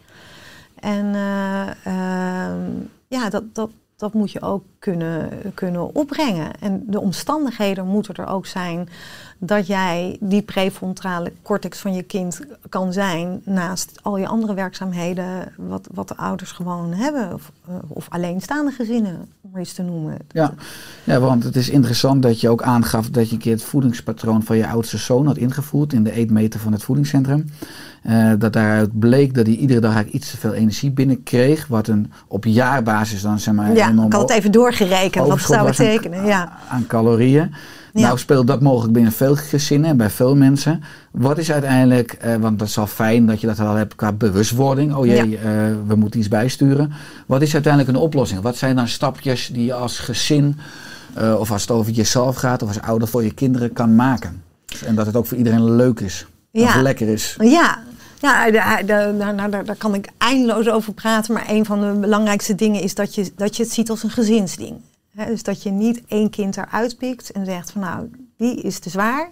En eh, ehm, ja, dat, dat, dat moet je ook kunnen, kunnen opbrengen. En de omstandigheden moeten er ook zijn dat jij die prefrontale cortex van je kind kan zijn naast al je andere werkzaamheden wat, wat de ouders gewoon hebben. Of, eh, of alleenstaande gezinnen, om maar iets te noemen. Ja. ja, want het is interessant dat je ook aangaf dat je een keer het voedingspatroon van je oudste zoon had ingevoerd in de eetmeter van het voedingscentrum. Eh, dat daaruit bleek dat hij iedere dag eigenlijk iets te veel energie binnenkreeg. Wat een op jaarbasis dan zeg maar. Ja, enorm ik had het even doorgerekend wat zou betekenen. Ja. aan calorieën. Ja. Nou speelt dat mogelijk binnen veel gezinnen en bij veel mensen. Wat is uiteindelijk, eh, want dat is al fijn dat je dat al hebt qua bewustwording. Oh jee, Ja. eh, we moeten iets bijsturen. Wat is uiteindelijk een oplossing? Wat zijn dan stapjes die je als gezin, eh, of als het over jezelf gaat, of als ouder voor je kinderen kan maken? En dat het ook voor iedereen leuk is. Of Ja. lekker is. Ja, ja daar, daar, daar, daar, daar kan ik eindeloos over praten. Maar een van de belangrijkste dingen is dat je, dat je het ziet als een gezinsding. Dus dat je niet één kind eruit pikt en zegt van nou, die is te zwaar.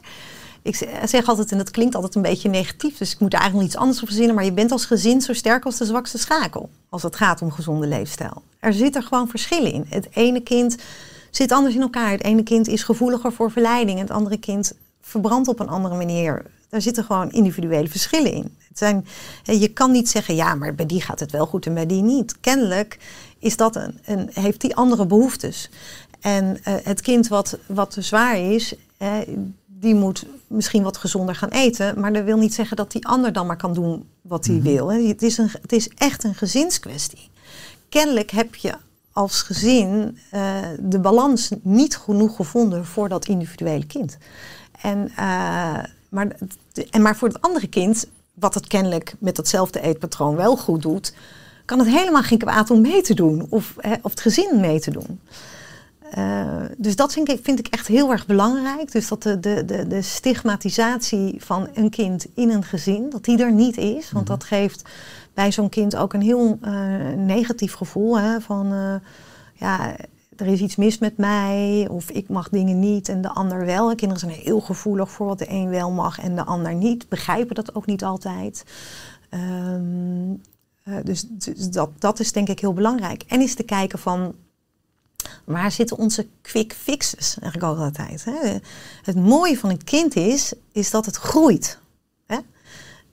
Ik z- zeg altijd, en dat klinkt altijd een beetje negatief, dus ik moet er eigenlijk iets anders op verzinnen. Maar je bent als gezin zo sterk als de zwakste schakel. Als het gaat om gezonde leefstijl. Er zitten gewoon verschillen in. Het ene kind zit anders in elkaar. Het ene kind is gevoeliger voor verleiding. En het andere kind verbrandt op een andere manier. Daar zitten gewoon individuele verschillen in. Het zijn, je kan niet zeggen, ja, maar bij die gaat het wel goed en bij die niet. Kennelijk is dat een, een, heeft die andere behoeftes. En eh, het kind wat, wat te zwaar is, eh, die moet misschien wat gezonder gaan eten. Maar dat wil niet zeggen dat die ander dan maar kan doen wat hij wil. Hè. Het, is een, het is echt een gezinskwestie. Kennelijk heb je als gezin eh, de balans niet genoeg gevonden voor dat individuele kind. En, eh, maar, en maar voor het andere kind, wat het kennelijk met datzelfde eetpatroon wel goed doet, kan het helemaal geen kwaad om mee te doen of, hè, of het gezin mee te doen. Eh, dus dat vind ik, vind ik echt heel erg belangrijk. Dus dat de, de, de, de stigmatisatie van een kind in een gezin, dat die er niet is. Want dat geeft bij zo'n kind ook een heel eh, negatief gevoel. Hè, van ja, er is iets mis met mij of ik mag dingen niet en de ander wel. Kinderen zijn heel gevoelig voor wat de een wel mag en de ander niet. Begrijpen dat ook niet altijd. Ehm, eh, dus dus dat, dat is denk ik heel belangrijk. En is te kijken van waar zitten onze quick fixes eigenlijk altijd. Hè? Het mooie van een kind is, is dat het groeit.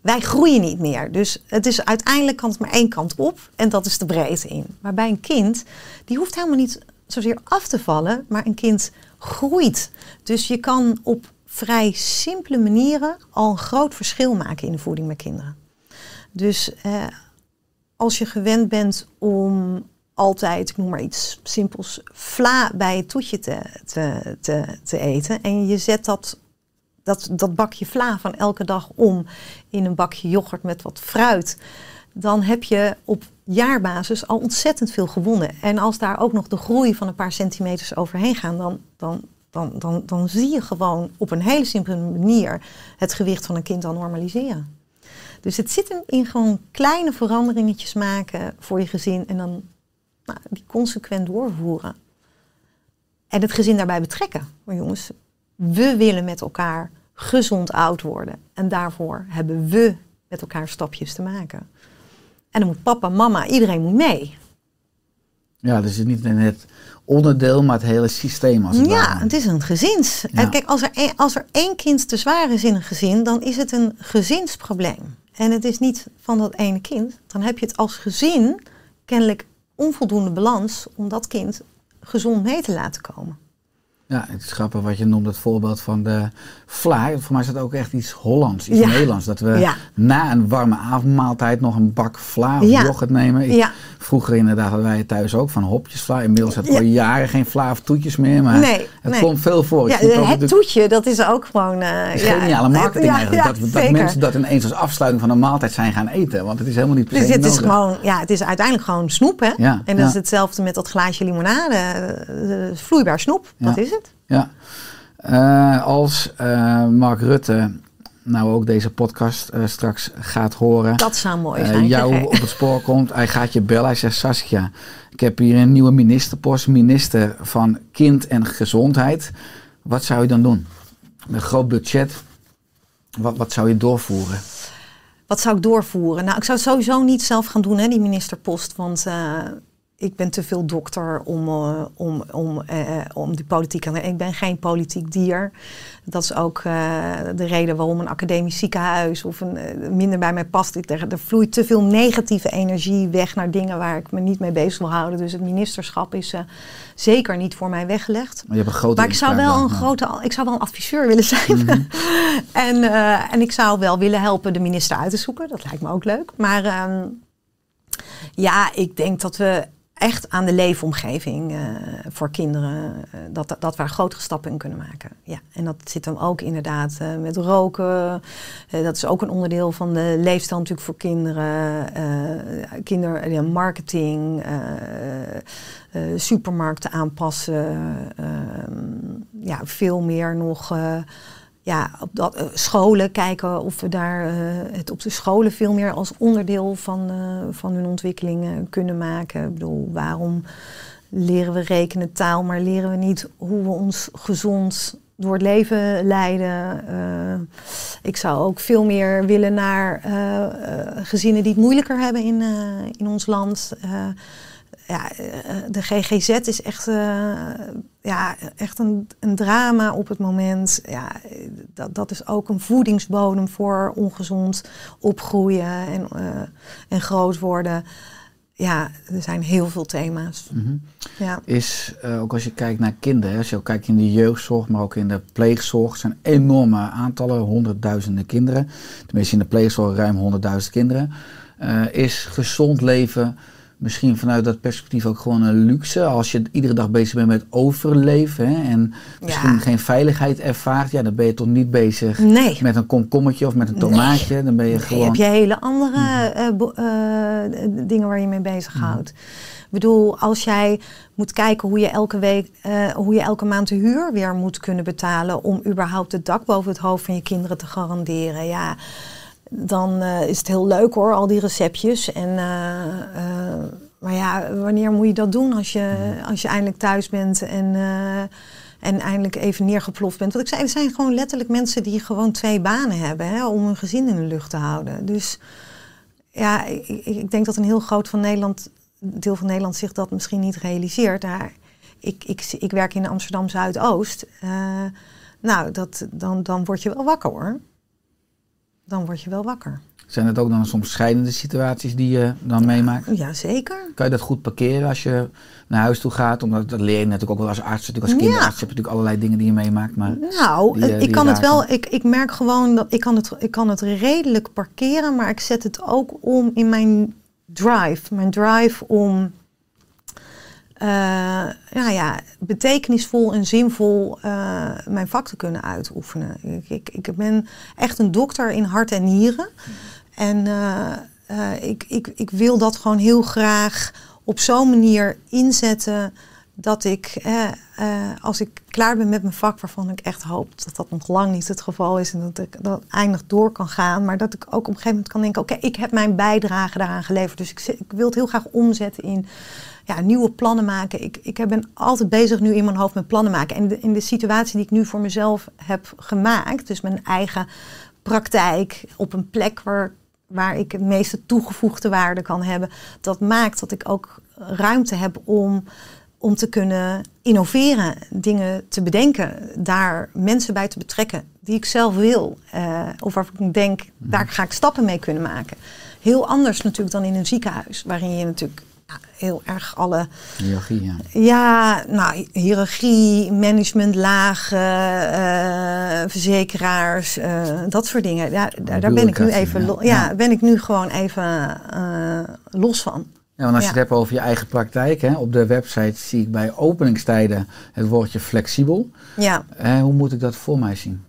Wij groeien niet meer. Dus het is uiteindelijk kan het maar één kant op en dat is de breedte in. Maar bij een kind, die hoeft helemaal niet zozeer af te vallen, maar een kind groeit. Dus je kan op vrij simpele manieren al een groot verschil maken in de voeding met kinderen. Dus eh, als je gewend bent om altijd, ik noem maar iets simpels, vla bij het toetje te, te, te, te eten. En je zet dat, dat, dat bakje vla van elke dag om in een bakje yoghurt met wat fruit. Dan heb je op jaarbasis al ontzettend veel gewonnen. En als daar ook nog de groei van een paar centimeters overheen gaan, dan, dan, dan, dan, dan zie je gewoon op een hele simpele manier het gewicht van een kind al normaliseren. Dus het zit hem in gewoon kleine veranderingetjes maken voor je gezin en dan nou, die consequent doorvoeren. En het gezin daarbij betrekken. Maar jongens, we willen met elkaar gezond oud worden. En daarvoor hebben we met elkaar stapjes te maken. En dan moet papa, mama, iedereen moet mee. Ja, dus het is niet in het onderdeel, maar het hele systeem als het Ja, ware. het is een gezins. Ja. En kijk, als er, als er één kind te zwaar is in een gezin, dan is het een gezinsprobleem. En het is niet van dat ene kind. Dan heb je het als gezin kennelijk onvoldoende balans om dat kind gezond mee te laten komen. Ja, het is grappig wat je noemt, het voorbeeld van de vla. Voor mij is dat ook echt iets Hollands, iets Ja. Nederlands. Dat we Ja. na een warme avondmaaltijd nog een bak vla of Ja. yoghurt nemen. Ik-. Vroeger inderdaad hadden wij thuis ook van hopjes vla. Inmiddels heb ik al jaren geen vla of toetjes meer. Maar Nee, het nee. komt veel voor. Ja, het natuurlijk- toetje, dat is ook gewoon... eh, is ja, geniale marketing ja, eigenlijk. ja, dat, dat mensen dat ineens als afsluiting van een maaltijd zijn gaan eten. Want het is helemaal niet per se Dus het is gewoon, ja, het is uiteindelijk gewoon snoep, hè? Ja, en dat is hetzelfde met dat glaasje limonade. eh, vloeibaar snoep, dat is het. Ja. Eh, als eh, Mark Rutte nou ook deze podcast eh, straks gaat horen. Dat zou mooi eh, zijn. jou Kijk, op het spoor komt. Hij gaat je bellen. Hij zegt Saskia, ik heb hier een nieuwe ministerpost. Minister van Kind en Gezondheid. Wat zou je dan doen? Met een groot budget. Wat, wat zou je doorvoeren? Wat zou ik doorvoeren? Nou, ik zou het sowieso niet zelf gaan doen, hè, die ministerpost. Want eh, ik ben te veel dokter om, uh, om, om, uh, om die politiek aan. Ik ben geen politiek dier. Dat is ook uh, de reden waarom een academisch ziekenhuis of een, minder bij mij past. Ik, er, er, vloeit te veel negatieve energie weg naar dingen waar ik me niet mee bezig wil houden. Dus het ministerschap is zeker niet voor mij weggelegd. Maar, je hebt een grote maar ik zou wel een grote, ik zou wel een adviseur willen zijn. Mm -hmm. en, en ik zou wel willen helpen de minister uit te zoeken. Dat lijkt me ook leuk. Maar um, ja, ik denk dat we echt aan de leefomgeving uh, voor kinderen, uh, dat, dat we grotere stappen in kunnen maken. Ja, en dat zit dan ook inderdaad uh, met roken. dat is ook een onderdeel van de leefstijl natuurlijk voor kinderen. kinder, marketing, supermarkten aanpassen. ja, veel meer nog ja, op dat, uh, scholen kijken of we daar uh, het op de scholen veel meer als onderdeel van, uh, van hun ontwikkeling kunnen maken. Ik bedoel, waarom leren we rekenen taal, maar leren we niet hoe we ons gezond door het leven leiden? ik zou ook veel meer willen naar gezinnen die het moeilijker hebben in, in ons land ja, de GGZ is echt, uh, ja, echt een, een, drama op het moment. Ja, dat, dat is ook een voedingsbodem voor ongezond opgroeien en, uh, en groot worden. Ja, er zijn heel veel thema's. Mm -hmm. ja. Is, uh, ook als je kijkt naar kinderen, als je ook kijkt in de jeugdzorg, maar ook in de pleegzorg, zijn enorme aantallen, honderdduizenden kinderen. Tenminste in de pleegzorg ruim honderdduizend kinderen. is gezond leven misschien vanuit dat perspectief ook gewoon een luxe. Als je iedere dag bezig bent met overleven hè, en misschien Ja. geen veiligheid ervaart, ja, dan ben je toch niet bezig Nee. met een komkommetje of met een tomaatje. Dan ben je Nee, gewoon. heb je hele andere eh, bo- eh, dingen waar je mee bezighoudt. Ik bedoel, als jij moet kijken hoe je elke week, eh, hoe je elke maand de huur weer moet kunnen betalen om überhaupt het dak boven het hoofd van je kinderen te garanderen. Ja, dan eh, is het heel leuk hoor, al die receptjes. En, eh, eh, maar ja, wanneer moet je dat doen als je, als je eindelijk thuis bent en, en eindelijk even neergeploft bent? Wat ik zei, er zijn gewoon letterlijk mensen die gewoon twee banen hebben hè, om hun gezin in de lucht te houden. Dus ja, ik, ik- denk dat een heel groot van Nederland, deel van Nederland zich dat misschien niet realiseert. Ik, ik, ik werk in Amsterdam Zuidoost. Nou, dat, dan, dan word je wel wakker hoor. Dan word je wel wakker. Zijn het ook dan soms scheidende situaties die je dan meemaakt? Jazeker. Kan je dat goed parkeren als je naar huis toe gaat? Omdat dat leer je natuurlijk ook wel als arts. Natuurlijk als kinderarts heb je natuurlijk allerlei dingen die je meemaakt. Maar Nou, Die, eh, ik die kan het wel. Ik, ik merk gewoon dat ik kan, het, ik kan het redelijk parkeren, maar ik zet het ook om in mijn drive. Mijn drive om nou ja, betekenisvol en zinvol eh, mijn vak te kunnen uitoefenen. Ik, ik, ik ben echt een dokter in hart en nieren. En eh, eh, ik, ik, ik wil dat gewoon heel graag op zo'n manier inzetten dat ik, eh, eh, als ik klaar ben met mijn vak, waarvan ik echt hoop dat dat nog lang niet het geval is en dat ik dat eindig door kan gaan, maar dat ik ook op een gegeven moment kan denken: oké, ik heb mijn bijdrage daaraan geleverd. Dus ik, ik wil het heel graag omzetten in ja, nieuwe plannen maken. Ik, ik ben altijd bezig nu in mijn hoofd met plannen maken. En de, in de situatie die ik nu voor mezelf heb gemaakt, dus mijn eigen praktijk op een plek waar, waar ik het meeste toegevoegde waarde kan hebben, dat maakt dat ik ook ruimte heb om, om te kunnen innoveren, dingen te bedenken, daar mensen bij te betrekken die ik zelf wil. eh, of waarvan ik denk, daar ga ik stappen mee kunnen maken. Heel anders natuurlijk dan in een ziekenhuis, waarin je natuurlijk heel erg alle hiërarchie, ja. ja, nou, hiërarchie, managementlagen, eh verzekeraars, eh, dat soort dingen. Ja, daar, daar ben ik nu even, ja. ben ik nu gewoon even eh, los van. Ja, want als je het hebt over je eigen praktijk, hè, op de website zie ik bij openingstijden het woordje flexibel. Ja, hoe moet ik dat voor mij zien?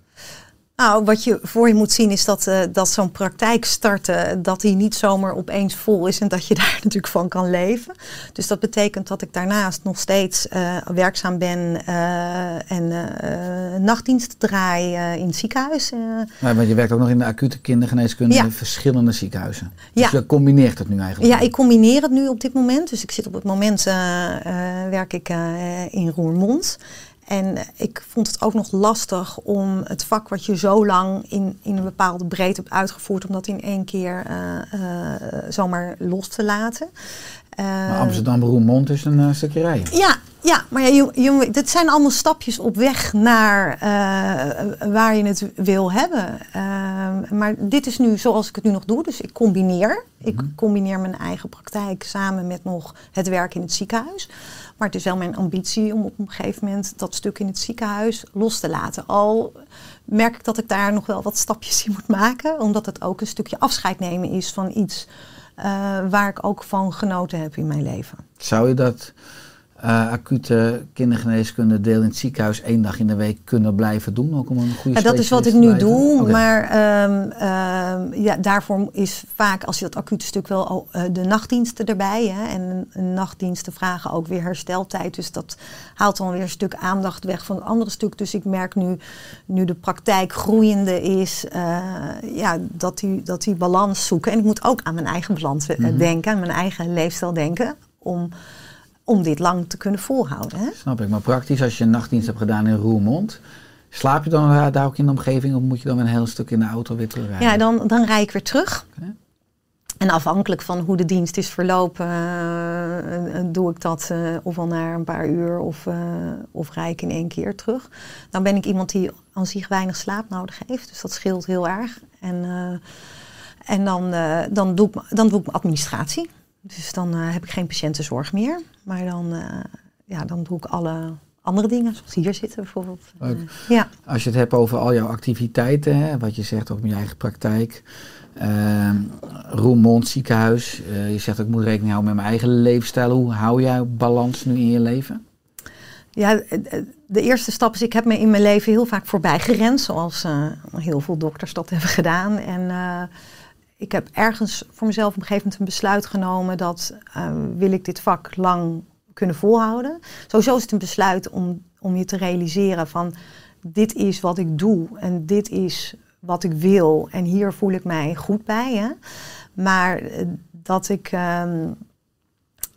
Nou, wat je voor je moet zien is dat, eh, dat zo'n praktijk starten, dat die niet zomaar opeens vol is en dat je daar natuurlijk van kan leven. Dus dat betekent dat ik daarnaast nog steeds eh, werkzaam ben eh, en nachtdiensten draai in het ziekenhuis. want je werkt ook nog in de acute kindergeneeskunde Ja. in verschillende ziekenhuizen. Dus Ja. je combineert het nu eigenlijk. Ja, ik combineer het nu op dit moment. Dus ik zit op het moment, werk ik in Roermond. En eh, ik vond het ook nog lastig om het vak wat je zo lang in, in een bepaalde breedte hebt uitgevoerd, om dat in één keer eh, eh, zomaar los te laten. Maar Amsterdam Roermond is een eh, stukje rijden. Ja, ja, maar ja, je, je, dit zijn allemaal stapjes op weg naar eh, waar je het wil hebben. Maar dit is nu zoals ik het nu nog doe. Dus ik combineer. Ik combineer mijn eigen praktijk samen met nog het werk in het ziekenhuis. Maar het is wel mijn ambitie om op een gegeven moment dat stuk in het ziekenhuis los te laten. Al merk ik dat ik daar nog wel wat stapjes in moet maken. Omdat het ook een stukje afscheid nemen is van iets eh, waar ik ook van genoten heb in mijn leven. Zou je dat eh, acute kindergeneeskunde deel in het ziekenhuis één dag in de week kunnen blijven doen? Ook om een goede Ja, dat is wat ik nu doe, maar ehm, ehm, ja, daarvoor is vaak, als je dat acute stuk wel, al, eh, de nachtdiensten erbij. Hè, en een nachtdiensten vragen ook weer hersteltijd. Dus dat haalt dan weer een stuk aandacht weg van het andere stuk. Dus ik merk nu, nu de praktijk groeiende is, eh, ja, dat, die, dat die balans zoeken. En ik moet ook aan mijn eigen balans Mhm. denken, aan mijn eigen leefstijl denken. Om, om dit lang te kunnen volhouden. Hè? Snap ik. Maar praktisch, als je een nachtdienst hebt gedaan in Roermond, slaap je dan daar ook in de omgeving of moet je dan een heel stuk in de auto weer terugrijden? Ja, dan, dan rijd ik weer terug. En afhankelijk van hoe de dienst is verlopen, eh, eh, doe ik dat eh, ofwel na een paar uur of, eh, of rijd ik in één keer terug. Dan ben ik iemand die aan zich weinig slaap nodig heeft, dus dat scheelt heel erg. En, en dan, dan, doe ik, dan doe ik mijn administratie. Dus dan eh, heb ik geen patiëntenzorg meer. Maar dan, eh, ja, dan doe ik alle andere dingen, zoals hier zitten bijvoorbeeld. Leuk. Eh, ja. Als je het hebt over al jouw activiteiten, hè, wat je zegt ook met je eigen praktijk, ehm Roermond ziekenhuis, je zegt ook ik moet rekening houden met mijn eigen leefstijl. Hoe hou jij balans nu in je leven? Ja, de eerste stap is, ik heb me in mijn leven heel vaak voorbij gerend, zoals heel veel dokters dat hebben gedaan. En ik heb ergens voor mezelf op een gegeven moment een besluit genomen dat eh, wil ik dit vak lang kunnen volhouden. Sowieso is het een besluit om, om je te realiseren van dit is wat ik doe en dit is wat ik wil en hier voel ik mij goed bij. Hè? Maar eh, dat ik ehm,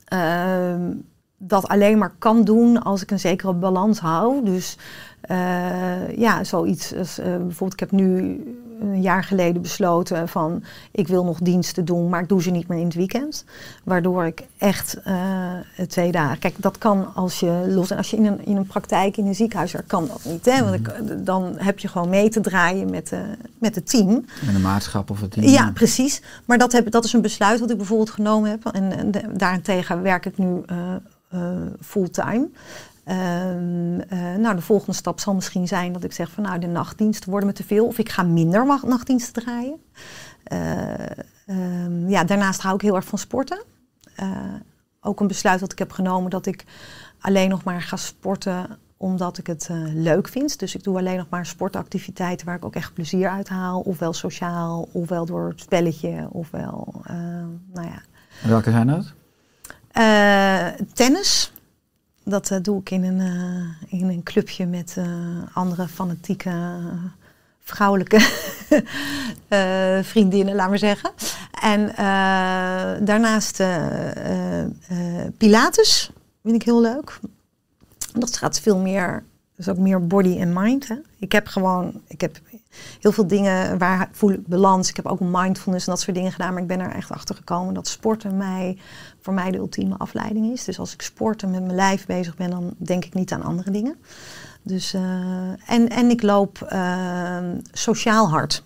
ehm, dat alleen maar kan doen als ik een zekere balans hou. Dus eh, ja, zoiets als eh, bijvoorbeeld, ik heb nu een jaar geleden besloten van ik wil nog diensten doen, maar ik doe ze niet meer in het weekend. Waardoor ik echt eh, twee dagen. Kijk, dat kan als je los en als je in een, in een praktijk in een ziekenhuis werkt, kan dat niet. Hè? Want ik- dan heb je gewoon mee te draaien met, de met het team. Met een maatschap of het team? Ja, precies. Maar dat, heb, dat is een besluit wat ik bijvoorbeeld genomen heb. En, en de- daarentegen werk ik nu eh, eh, fulltime. Ehm, eh, nou, de volgende stap zal misschien zijn dat ik zeg van nou, de nachtdiensten worden me te veel. Of ik ga minder nachtdiensten draaien. Eh, ehm, ja, daarnaast hou ik heel erg van sporten. Eh, ook een besluit dat ik heb genomen dat ik alleen nog maar ga sporten omdat ik het leuk vind. Dus ik doe alleen nog maar sportactiviteiten waar ik ook echt plezier uit haal. Ofwel sociaal, ofwel door het spelletje, ofwel, nou ja. Welke zijn dat? Tennis. Dat eh, doe ik in een, eh, in een clubje met eh, andere fanatieke vrouwelijke vriendinnen, laat maar zeggen. En daarnaast Pilates vind ik heel leuk. Dat gaat veel meer, dus ook meer body en mind. Hè. Ik heb gewoon, ik heb heel veel dingen waar voel ik balans. Ik heb ook mindfulness en dat soort dingen gedaan. Maar ik ben er echt achter gekomen dat sporten mij, voor mij de ultieme afleiding is. Dus als ik sport en met mijn lijf bezig ben, dan denk ik niet aan andere dingen. Dus, eh, en, en ik loop eh, sociaal hard.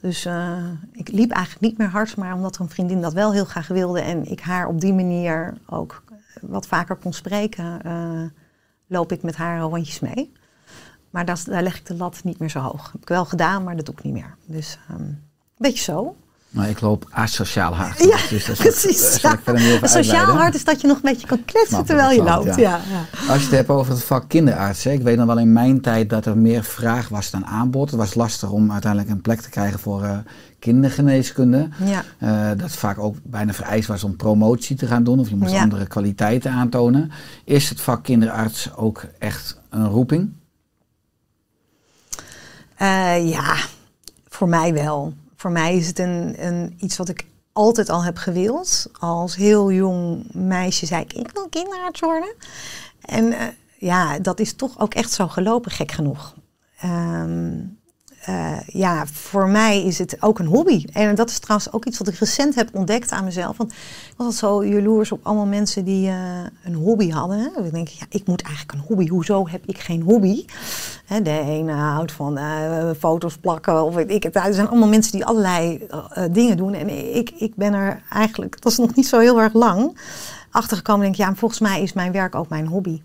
Dus eh, ik liep eigenlijk niet meer hard, maar omdat een vriendin dat wel heel graag wilde en ik haar op die manier ook wat vaker kon spreken, eh, loop ik met haar rondjes mee. Maar dat, daar leg ik de lat niet meer zo hoog. Heb ik wel gedaan, maar dat doe ik niet meer. Dus ehm, een beetje zo. Nou, ik loop asociaal hard. Ja, Dus dat precies. sociaal hart is dat je nog een beetje kan kletsen terwijl je loopt. ja. Ja. Als je het hebt over het vak kinderarts. Ik weet nog wel in mijn tijd dat er meer vraag was dan aanbod. Het was lastig om uiteindelijk een plek te krijgen voor eh, kindergeneeskunde. Ja. Eh, dat vaak ook bijna vereist was om promotie te gaan doen. Of je moest andere kwaliteiten aantonen. Is het vak kinderarts ook echt een roeping? Eh, ja, voor mij wel. Voor mij is het een, een, iets wat ik altijd al heb gewild. Als heel jong meisje zei ik, ik wil kinderarts worden. En eh, ja, dat is toch ook echt zo gelopen, gek genoeg. Ehm, eh, ja, voor mij is het ook een hobby. En dat is trouwens ook iets wat ik recent heb ontdekt aan mezelf. Want ik was altijd zo jaloers op allemaal mensen die eh, een hobby hadden. Hè. Ik denk, ja, ik moet eigenlijk een hobby. Hoezo heb ik geen hobby? Hè, de ene houdt van eh, foto's plakken of ik het. Zijn allemaal mensen die allerlei dingen doen. En ik, ik ben er eigenlijk, dat is nog niet zo heel erg lang, achtergekomen. Denk ja, volgens mij is mijn werk ook mijn hobby.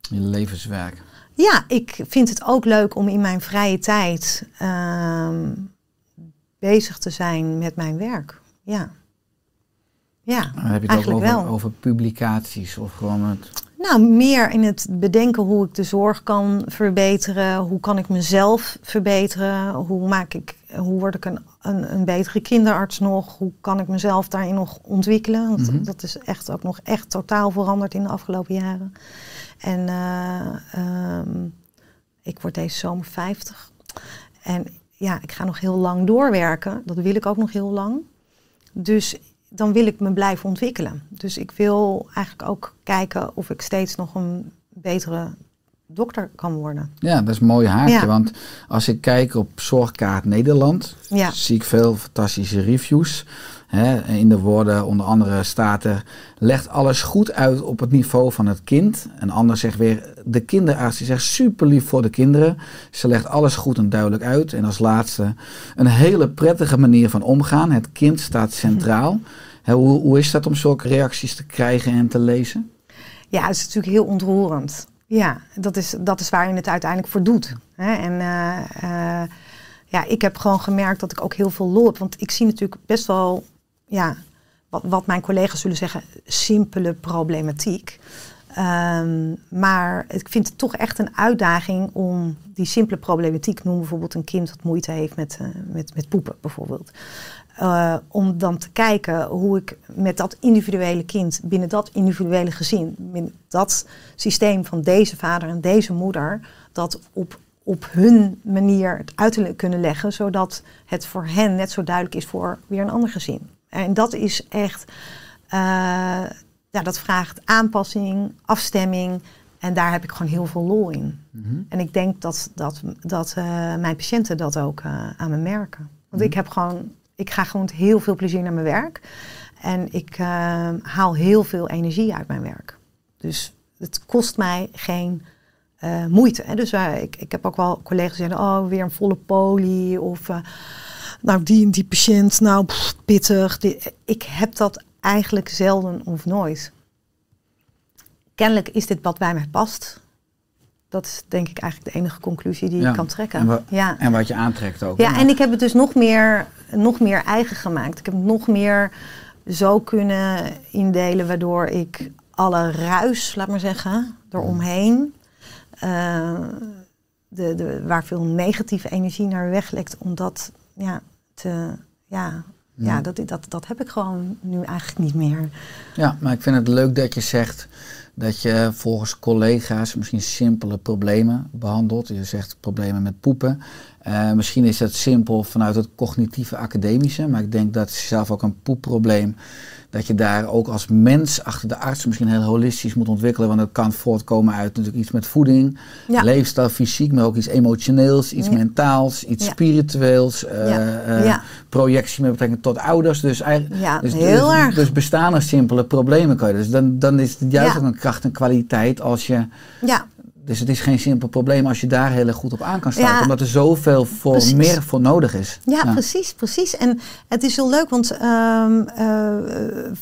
Je levenswerk. Ja, ik vind het ook leuk om in mijn vrije tijd ehm, bezig te zijn met mijn werk. Ja. Ja, Dan heb je het ook eigenlijk over, wel. over publicaties of gewoon het... Nou, meer in het bedenken hoe ik de zorg kan verbeteren. Hoe kan ik mezelf verbeteren? Hoe, maak ik, hoe word ik een, een, een betere kinderarts nog? Hoe kan ik mezelf daarin nog ontwikkelen? Want Mhm. dat is echt ook nog echt totaal veranderd in de afgelopen jaren. En eh, ehm, ik word deze zomer 50. En ja, ik ga nog heel lang doorwerken. Dat wil ik ook nog heel lang. Dus dan wil ik me blijven ontwikkelen. Dus ik wil eigenlijk ook kijken of ik steeds nog een betere dokter kan worden. Ja, dat is een mooi haakje. Ja. Want als ik kijk op Zorgkaart Nederland, Ja. zie ik veel fantastische reviews. Hè, in de woorden onder andere staat er, legt alles goed uit op het niveau van het kind. Een ander zegt weer, de kinderarts die zegt super lief voor de kinderen. Ze legt alles goed en duidelijk uit. En als laatste, een hele prettige manier van omgaan. Het kind staat centraal. Hè, hoe, hoe is dat om zulke reacties te krijgen en te lezen? Ja, het is natuurlijk heel ontroerend. Ja, dat is, dat is waar je het uiteindelijk voor doet. Hè? En eh, eh, ja, ik heb gewoon gemerkt dat ik ook heel veel lol heb. Want ik zie natuurlijk best wel, ja, wat, wat mijn collega's zullen zeggen, simpele problematiek. Ehm, maar ik vind het toch echt een uitdaging om die simpele problematiek, noem bijvoorbeeld een kind dat moeite heeft met, eh, met, met poepen bijvoorbeeld. Eh, om dan te kijken hoe ik met dat individuele kind, binnen dat individuele gezin, binnen dat systeem van deze vader en deze moeder, dat op, op hun manier het uiterlijk kunnen leggen, zodat het voor hen net zo duidelijk is voor weer een ander gezin. En dat is echt, eh, ja, dat vraagt aanpassing, afstemming. En daar heb ik gewoon heel veel lol in. En ik denk dat, dat, dat eh, mijn patiënten dat ook aan me merken. Want ik heb gewoon, ik ga gewoon met heel veel plezier naar mijn werk. En ik eh, haal heel veel energie uit mijn werk. Dus het kost mij geen eh, moeite. Hè. Dus eh, ik, ik heb ook wel collega's die zeggen, oh, weer een volle poli. Of nou, die en die patiënt, nou, pff, pittig. Ik heb dat eigenlijk zelden of nooit. Kennelijk is dit wat bij mij past. Dat is denk ik eigenlijk de enige conclusie die Ja. ik kan trekken. En, ja. en wat je aantrekt ook. Ja, en ik heb het dus nog meer, nog meer eigen gemaakt. Ik heb het nog meer zo kunnen indelen, waardoor ik alle ruis, laat maar zeggen, eromheen, eh, de, de, waar veel negatieve energie naar weglekt, om dat ja, te, ja, ja, dat, dat, dat heb ik gewoon nu eigenlijk niet meer. Ja, maar ik vind het leuk dat je zegt dat je volgens collega's misschien simpele problemen behandelt. Je zegt problemen met poepen. Eh, misschien is dat simpel vanuit het cognitieve academische, maar ik denk dat zelf ook een poepprobleem, dat je daar ook als mens achter de arts misschien heel holistisch moet ontwikkelen. Want het kan voortkomen uit natuurlijk iets met voeding, Ja. leefstijl, fysiek, maar ook iets emotioneels, iets Ja. mentaals, iets Ja. spiritueels, eh, eh, projectie met betrekking tot ouders. Dus eigenlijk dus, dus, erg. Dus bestaan er simpele problemen kan je. Dus dan, dan is het juist ook een kracht en kwaliteit als je. Dus het is geen simpel probleem als je daar heel erg goed op aan kan staan. Ja. Omdat er zoveel voor Precies. meer voor nodig is. Ja, precies, precies. En het is heel leuk, want ehm, eh,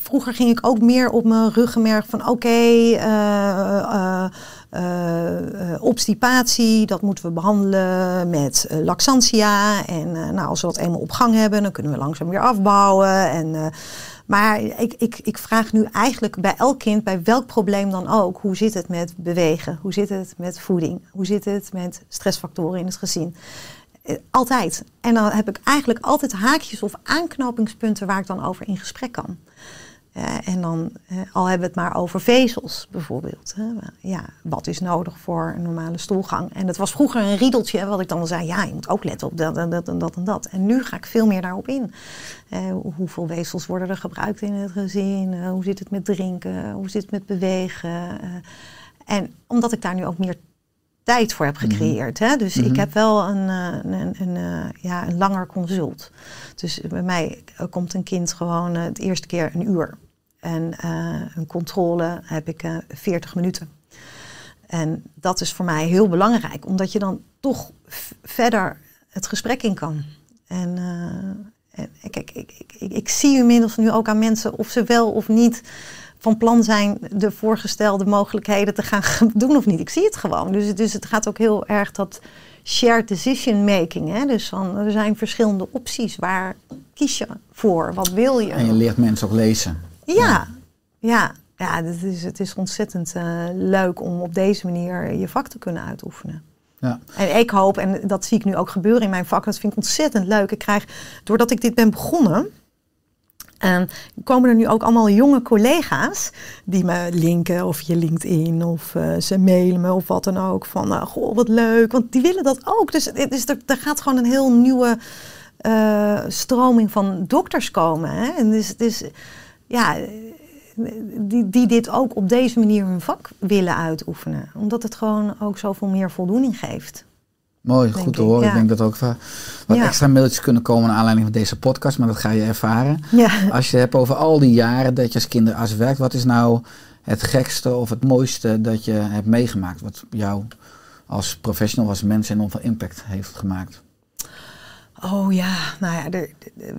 vroeger ging ik ook meer op mijn ruggenmerg van oké, eh, eh, obstipatie, dat moeten we behandelen met laxantia. En nou, als we dat eenmaal op gang hebben, dan kunnen we langzaam weer afbouwen. En, maar ik, ik, ik vraag nu eigenlijk bij elk kind, bij welk probleem dan ook, hoe zit het met bewegen? Hoe zit het met voeding? Hoe zit het met stressfactoren in het gezin? Eh, Altijd. En dan heb ik eigenlijk altijd haakjes of aanknopingspunten waar ik dan over in gesprek kan. Eh, en dan, eh, al hebben we het maar over vezels bijvoorbeeld. Hè. Ja, wat is nodig voor een normale stoelgang? En dat was vroeger een riedeltje wat ik dan zei, ja, je moet ook letten op dat en dat en dat en dat. En nu ga ik veel meer daarop in. Eh, hoeveel vezels worden er gebruikt in het gezin? Hoe zit het met drinken? Hoe zit het met bewegen? En omdat ik daar nu ook meer tijd voor heb gecreëerd. Hè? Dus ik heb wel een, eh, een, een, eh, ja, een langer consult. Dus bij mij eh, komt een kind gewoon de eerste keer een uur. En uh, een controle heb ik uh, 40 minuten. En dat is voor mij heel belangrijk, omdat je dan toch verder het gesprek in kan. En, en kijk, ik, ik, ik, ik zie inmiddels nu ook aan mensen of ze wel of niet van plan zijn de voorgestelde mogelijkheden te gaan doen of niet. Ik zie het gewoon. Dus, dus het gaat ook heel erg dat shared decision making. Hè? Dus van, er zijn verschillende opties. Waar kies je voor? Wat wil je? En je leert mensen ook lezen. Ja, ja. ja het, is, het is ontzettend uh, leuk om op deze manier je vak te kunnen uitoefenen. Ja. En ik hoop, en dat zie ik nu ook gebeuren in mijn vak, dat vind ik ontzettend leuk. Ik krijg, doordat ik dit ben begonnen, en komen er nu ook allemaal jonge collega's die me linken of je LinkedIn of uh, ze mailen me of wat dan ook. Van uh, goh, wat leuk, want die willen dat ook. Dus is, er, er gaat gewoon een heel nieuwe uh, stroming van dokters komen. Hè? En dus, dus ja, die, die dit ook op deze manier hun vak willen uitoefenen. Omdat het gewoon ook zoveel meer voldoening geeft. Mooi, goed te horen. Ja. Ik denk dat er ook wat ja. extra mailtjes kunnen komen naar aanleiding van deze podcast, maar dat ga je ervaren. Ja. Als je het hebt over al die jaren dat je als kinderarts werkt, wat is nou het gekste of het mooiste dat je hebt meegemaakt, wat jou als professional, als mens enorm veel impact heeft gemaakt? Oh ja, nou ja, de, de, de,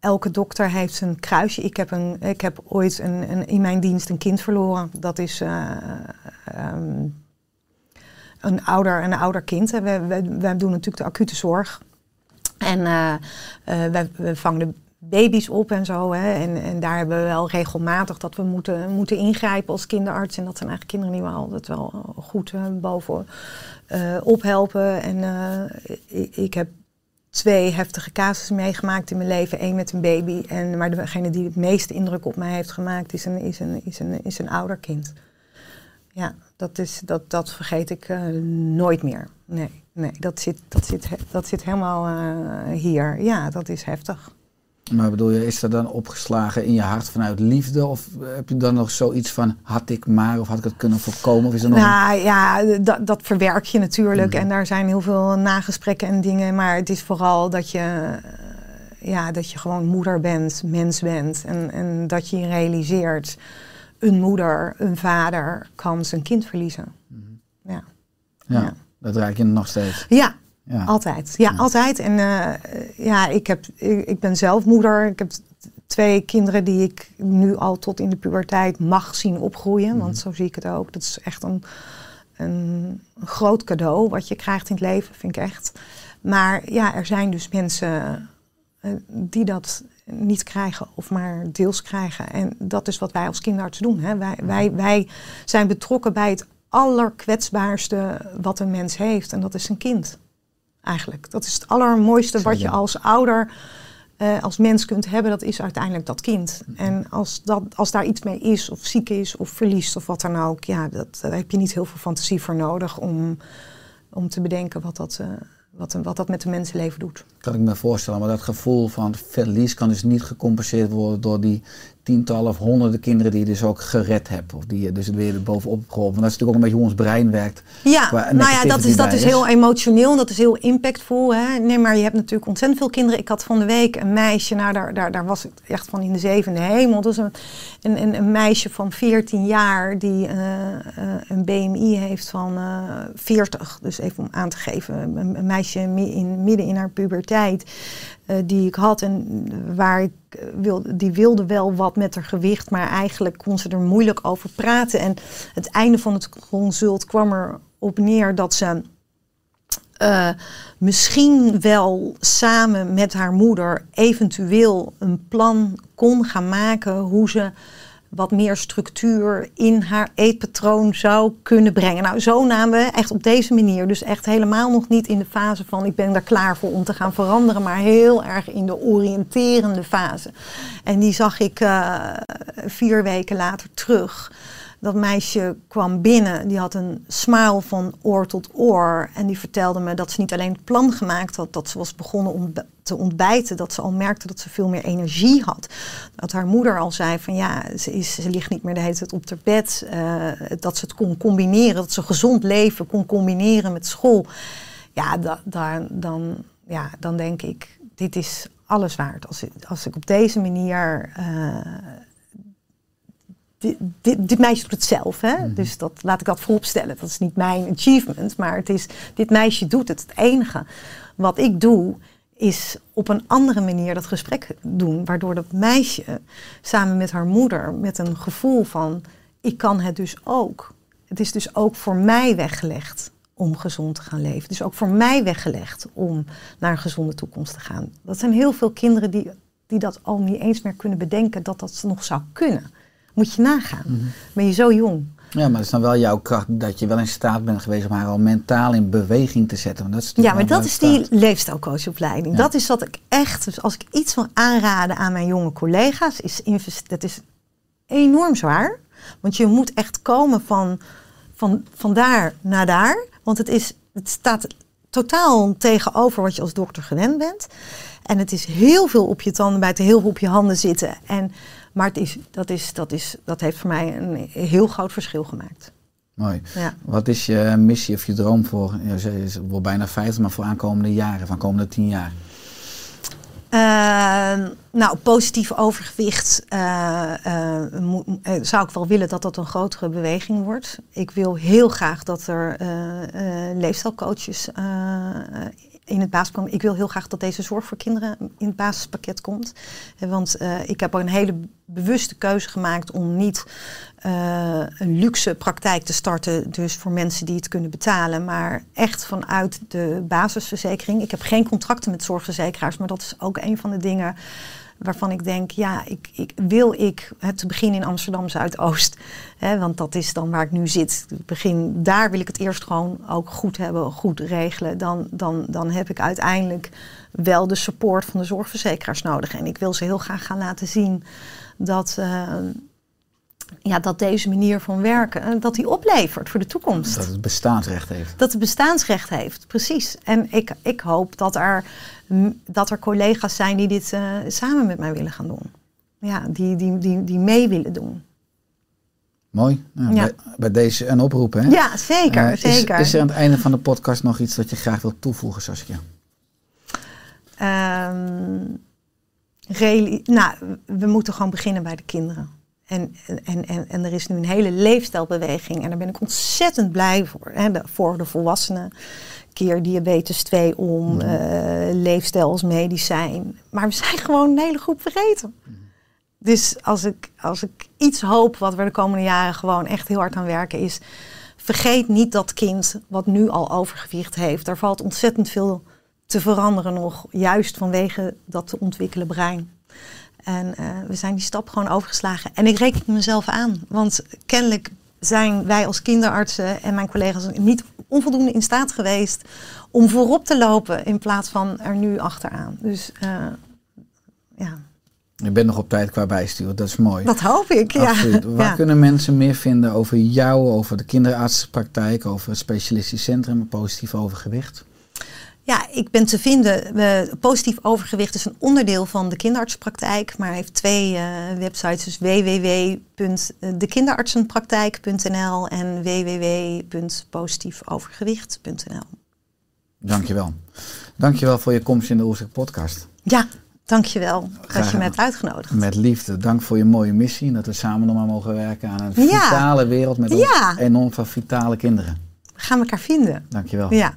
elke dokter heeft een kruisje. Ik heb, een, ik heb ooit een, een, in mijn dienst een kind verloren. Dat is. Uh, um, een ouder, een ouder kind. We, wij doen natuurlijk de acute zorg. En uh, uh, wij, we vangen de baby's op en zo. Hè. En, en daar hebben we wel regelmatig dat we moeten, moeten ingrijpen als kinderarts. En dat zijn eigenlijk kinderen die we altijd wel goed uh, boven ophelpen. En ik, ik heb twee heftige casussen meegemaakt in mijn leven. Eén met een baby. En, maar degene die het meeste indruk op mij heeft gemaakt is een, is een, is een, is een ouder kind. Ja, dat, is, dat, dat vergeet ik uh, nooit meer. Nee, nee dat, zit, dat, zit, dat zit helemaal uh, hier. Ja, dat is heftig. Maar bedoel je, is er dan opgeslagen in je hart vanuit liefde? Of heb je dan nog zoiets van, had ik maar, of had ik het kunnen voorkomen? Of is er nog nou ja, dat, dat verwerk je natuurlijk. Mm. En daar zijn heel veel nagesprekken en dingen. Maar het is vooral dat je, ja, dat je gewoon moeder bent, mens bent. En, en dat je je realiseert een moeder, een vader kan zijn kind verliezen. Mm. Ja. ja. Ja, dat raak je nog steeds. Ja, ja. altijd. Ja, ja. altijd. En uh, ja, ik, heb, ik, ik, ben zelf moeder. Ik heb twee kinderen die ik nu al tot in de puberteit mag zien opgroeien. Mm. Want zo zie ik het ook. Dat is echt een, een, groot cadeau wat je krijgt in het leven, vind ik echt. Maar ja, er zijn dus mensen uh, die dat niet krijgen of maar deels krijgen. En dat is wat wij als kinderarts doen. Hè. Wij, wij, wij zijn betrokken bij het allerkwetsbaarste wat een mens heeft. En dat is een kind. Eigenlijk. Dat is het allermooiste wat je als ouder, uh, als mens kunt hebben. Dat is uiteindelijk dat kind. En als, dat, als daar iets mee is, of ziek is, of verliest, of wat dan ook. Ja, dat, daar heb je niet heel veel fantasie voor nodig om, om te bedenken wat dat... Uh, wat, wat dat met de mensenleven doet. Kan ik me voorstellen, maar dat gevoel van verlies kan dus niet gecompenseerd worden door die tientallen of honderden kinderen die je dus ook gered hebt. Of die je dus weer bovenop hebt geholpen. Want dat is natuurlijk ook een beetje hoe ons brein werkt. Ja, nou ja, dat is, dat is heel emotioneel, dat is heel impactvol. Hè? Nee, maar je hebt natuurlijk ontzettend veel kinderen. Ik had van de week een meisje, nou daar, daar, daar was ik echt van in de zevende hemel. Dus een, een, een meisje van 14 jaar die uh, uh, een BMI heeft van uh, 40. Dus even om aan te geven, een, een meisje in, midden in haar puberteit. Uh, die ik had en waar ik wilde, die wilde wel wat met haar gewicht, maar eigenlijk kon ze er moeilijk over praten. En het einde van het consult kwam erop neer dat ze uh, misschien wel samen met haar moeder eventueel een plan kon gaan maken hoe ze wat meer structuur in haar eetpatroon zou kunnen brengen. Nou, zo namen we echt op deze manier. Dus echt helemaal nog niet in de fase van ik ben daar klaar voor om te gaan veranderen, maar heel erg in de oriënterende fase. En die zag ik uh, vier weken later terug. Dat meisje kwam binnen, die had een smile van oor tot oor. En die vertelde me dat ze niet alleen het plan gemaakt had, dat ze was begonnen om te ontbijten, dat ze al merkte dat ze veel meer energie had. Dat haar moeder al zei van ja, ze, is, ze ligt niet meer de hele tijd op haar bed. eh, dat ze het kon combineren, dat ze gezond leven kon combineren met school. Ja, da, dan, ja, dan denk ik, dit is alles waard. Als, als ik op deze manier eh, dit, dit, dit meisje doet het zelf. Hè? Dus dat, laat ik dat vooropstellen. Dat is niet mijn achievement. Maar het is, dit meisje doet het. Het enige wat ik doe, is op een andere manier dat gesprek doen. Waardoor dat meisje samen met haar moeder met een gevoel van... ik kan het dus ook. Het is dus ook voor mij weggelegd om gezond te gaan leven. Het is ook voor mij weggelegd om naar een gezonde toekomst te gaan. Dat zijn heel veel kinderen die, die dat al niet eens meer kunnen bedenken... dat dat nog zou kunnen. Moet je nagaan. Ben je zo jong? Ja, maar het is dan wel jouw kracht dat je wel in staat bent geweest om haar al mentaal in beweging te zetten. Want dat is Ja, maar dat is die leefstijlcoachopleiding. Ja. Dat is wat ik echt, dus als ik iets wil aanraden aan mijn jonge collega's, is dat is enorm zwaar. Want je moet echt komen van, van, van daar naar daar. Want het, is, het staat totaal tegenover wat je als dokter gewend bent. En het is heel veel op je tanden bijten, heel veel op je handen zitten. En, maar het is, dat, is, dat, is, dat heeft voor mij een heel groot verschil gemaakt. Mooi. Ja. Wat is je missie of je droom voor, is wel bijna 50, maar voor aankomende jaren, van komende 10 jaar? Uh, nou, positief overgewicht uh, uh, mo- uh, zou ik wel willen dat dat een grotere beweging wordt. Ik wil heel graag dat er leefstijlcoaches in het basis komen. Ik wil heel graag dat deze zorg voor kinderen in het basispakket komt. Eh, Want uh, ik heb een hele bewuste keuze gemaakt om niet uh, een luxe praktijk te starten, dus voor mensen die het kunnen betalen, maar echt vanuit de basisverzekering. Ik heb geen contracten met zorgverzekeraars, maar dat is ook een van de dingen waarvan ik denk, ja, ik, ik, wil ik het te beginnen in Amsterdam Zuidoost, hè, want dat is dan waar ik nu zit. Begin, daar wil ik het eerst gewoon ook goed hebben, goed regelen. Dan, dan, dan heb ik uiteindelijk wel de support van de zorgverzekeraars nodig. En ik wil ze heel graag gaan laten zien dat, uh, ja, dat deze manier van werken, dat die oplevert voor de toekomst. Dat het bestaansrecht heeft. Dat het bestaansrecht heeft, precies. En ik, ik hoop dat er, dat er collega's zijn die dit uh, samen met mij willen gaan doen. Ja, die, die, die, die mee willen doen. Mooi. Nou, ja. bij, bij, deze een oproep, hè? Ja, zeker. Uh, zeker. Is, is, er aan het einde van de podcast nog iets wat je graag wilt toevoegen, Saskia? Um, reali- nou, we moeten gewoon beginnen bij de kinderen. En, en, en, en er is nu een hele leefstijlbeweging en daar ben ik ontzettend blij voor. Hè, de, voor de volwassenen. Keer diabetes 2 om, mm. uh, leefstijl als medicijn. Maar we zijn gewoon een hele groep vergeten. Mm. Dus als ik, als ik iets hoop wat we de komende jaren gewoon echt heel hard aan werken is... vergeet niet dat kind wat nu al overgewicht heeft. Daar valt ontzettend veel te veranderen nog. Juist vanwege dat te ontwikkelen brein. En uh, we zijn die stap gewoon overgeslagen. En ik reken mezelf aan. Want kennelijk zijn wij als kinderartsen en mijn collega's niet onvoldoende in staat geweest om voorop te lopen in plaats van er nu achteraan. Dus uh, ja. Je bent nog op tijd qua bijsturen, dat is mooi. Dat hoop ik, Absoluut. ja. Waar ja. kunnen mensen meer vinden over jou, over de kinderartsenpraktijk, over het specialistisch centrum, positief overgewicht? Ja, ik ben te vinden. Uh, positief overgewicht is een onderdeel van de kinderartspraktijk, maar heeft twee uh, websites. Dus www.dekinderartsenpraktijk.nl en www.positiefovergewicht.nl. Dankjewel. Dankjewel voor je komst in de Oerstek podcast. Ja, dankjewel dat je me hebt uitgenodigd. Met liefde. Dank voor je mooie missie. Dat we samen nog maar mogen werken aan een vitale wereld met ja. enorm veel vitale kinderen. We gaan elkaar vinden. Dankjewel. Ja.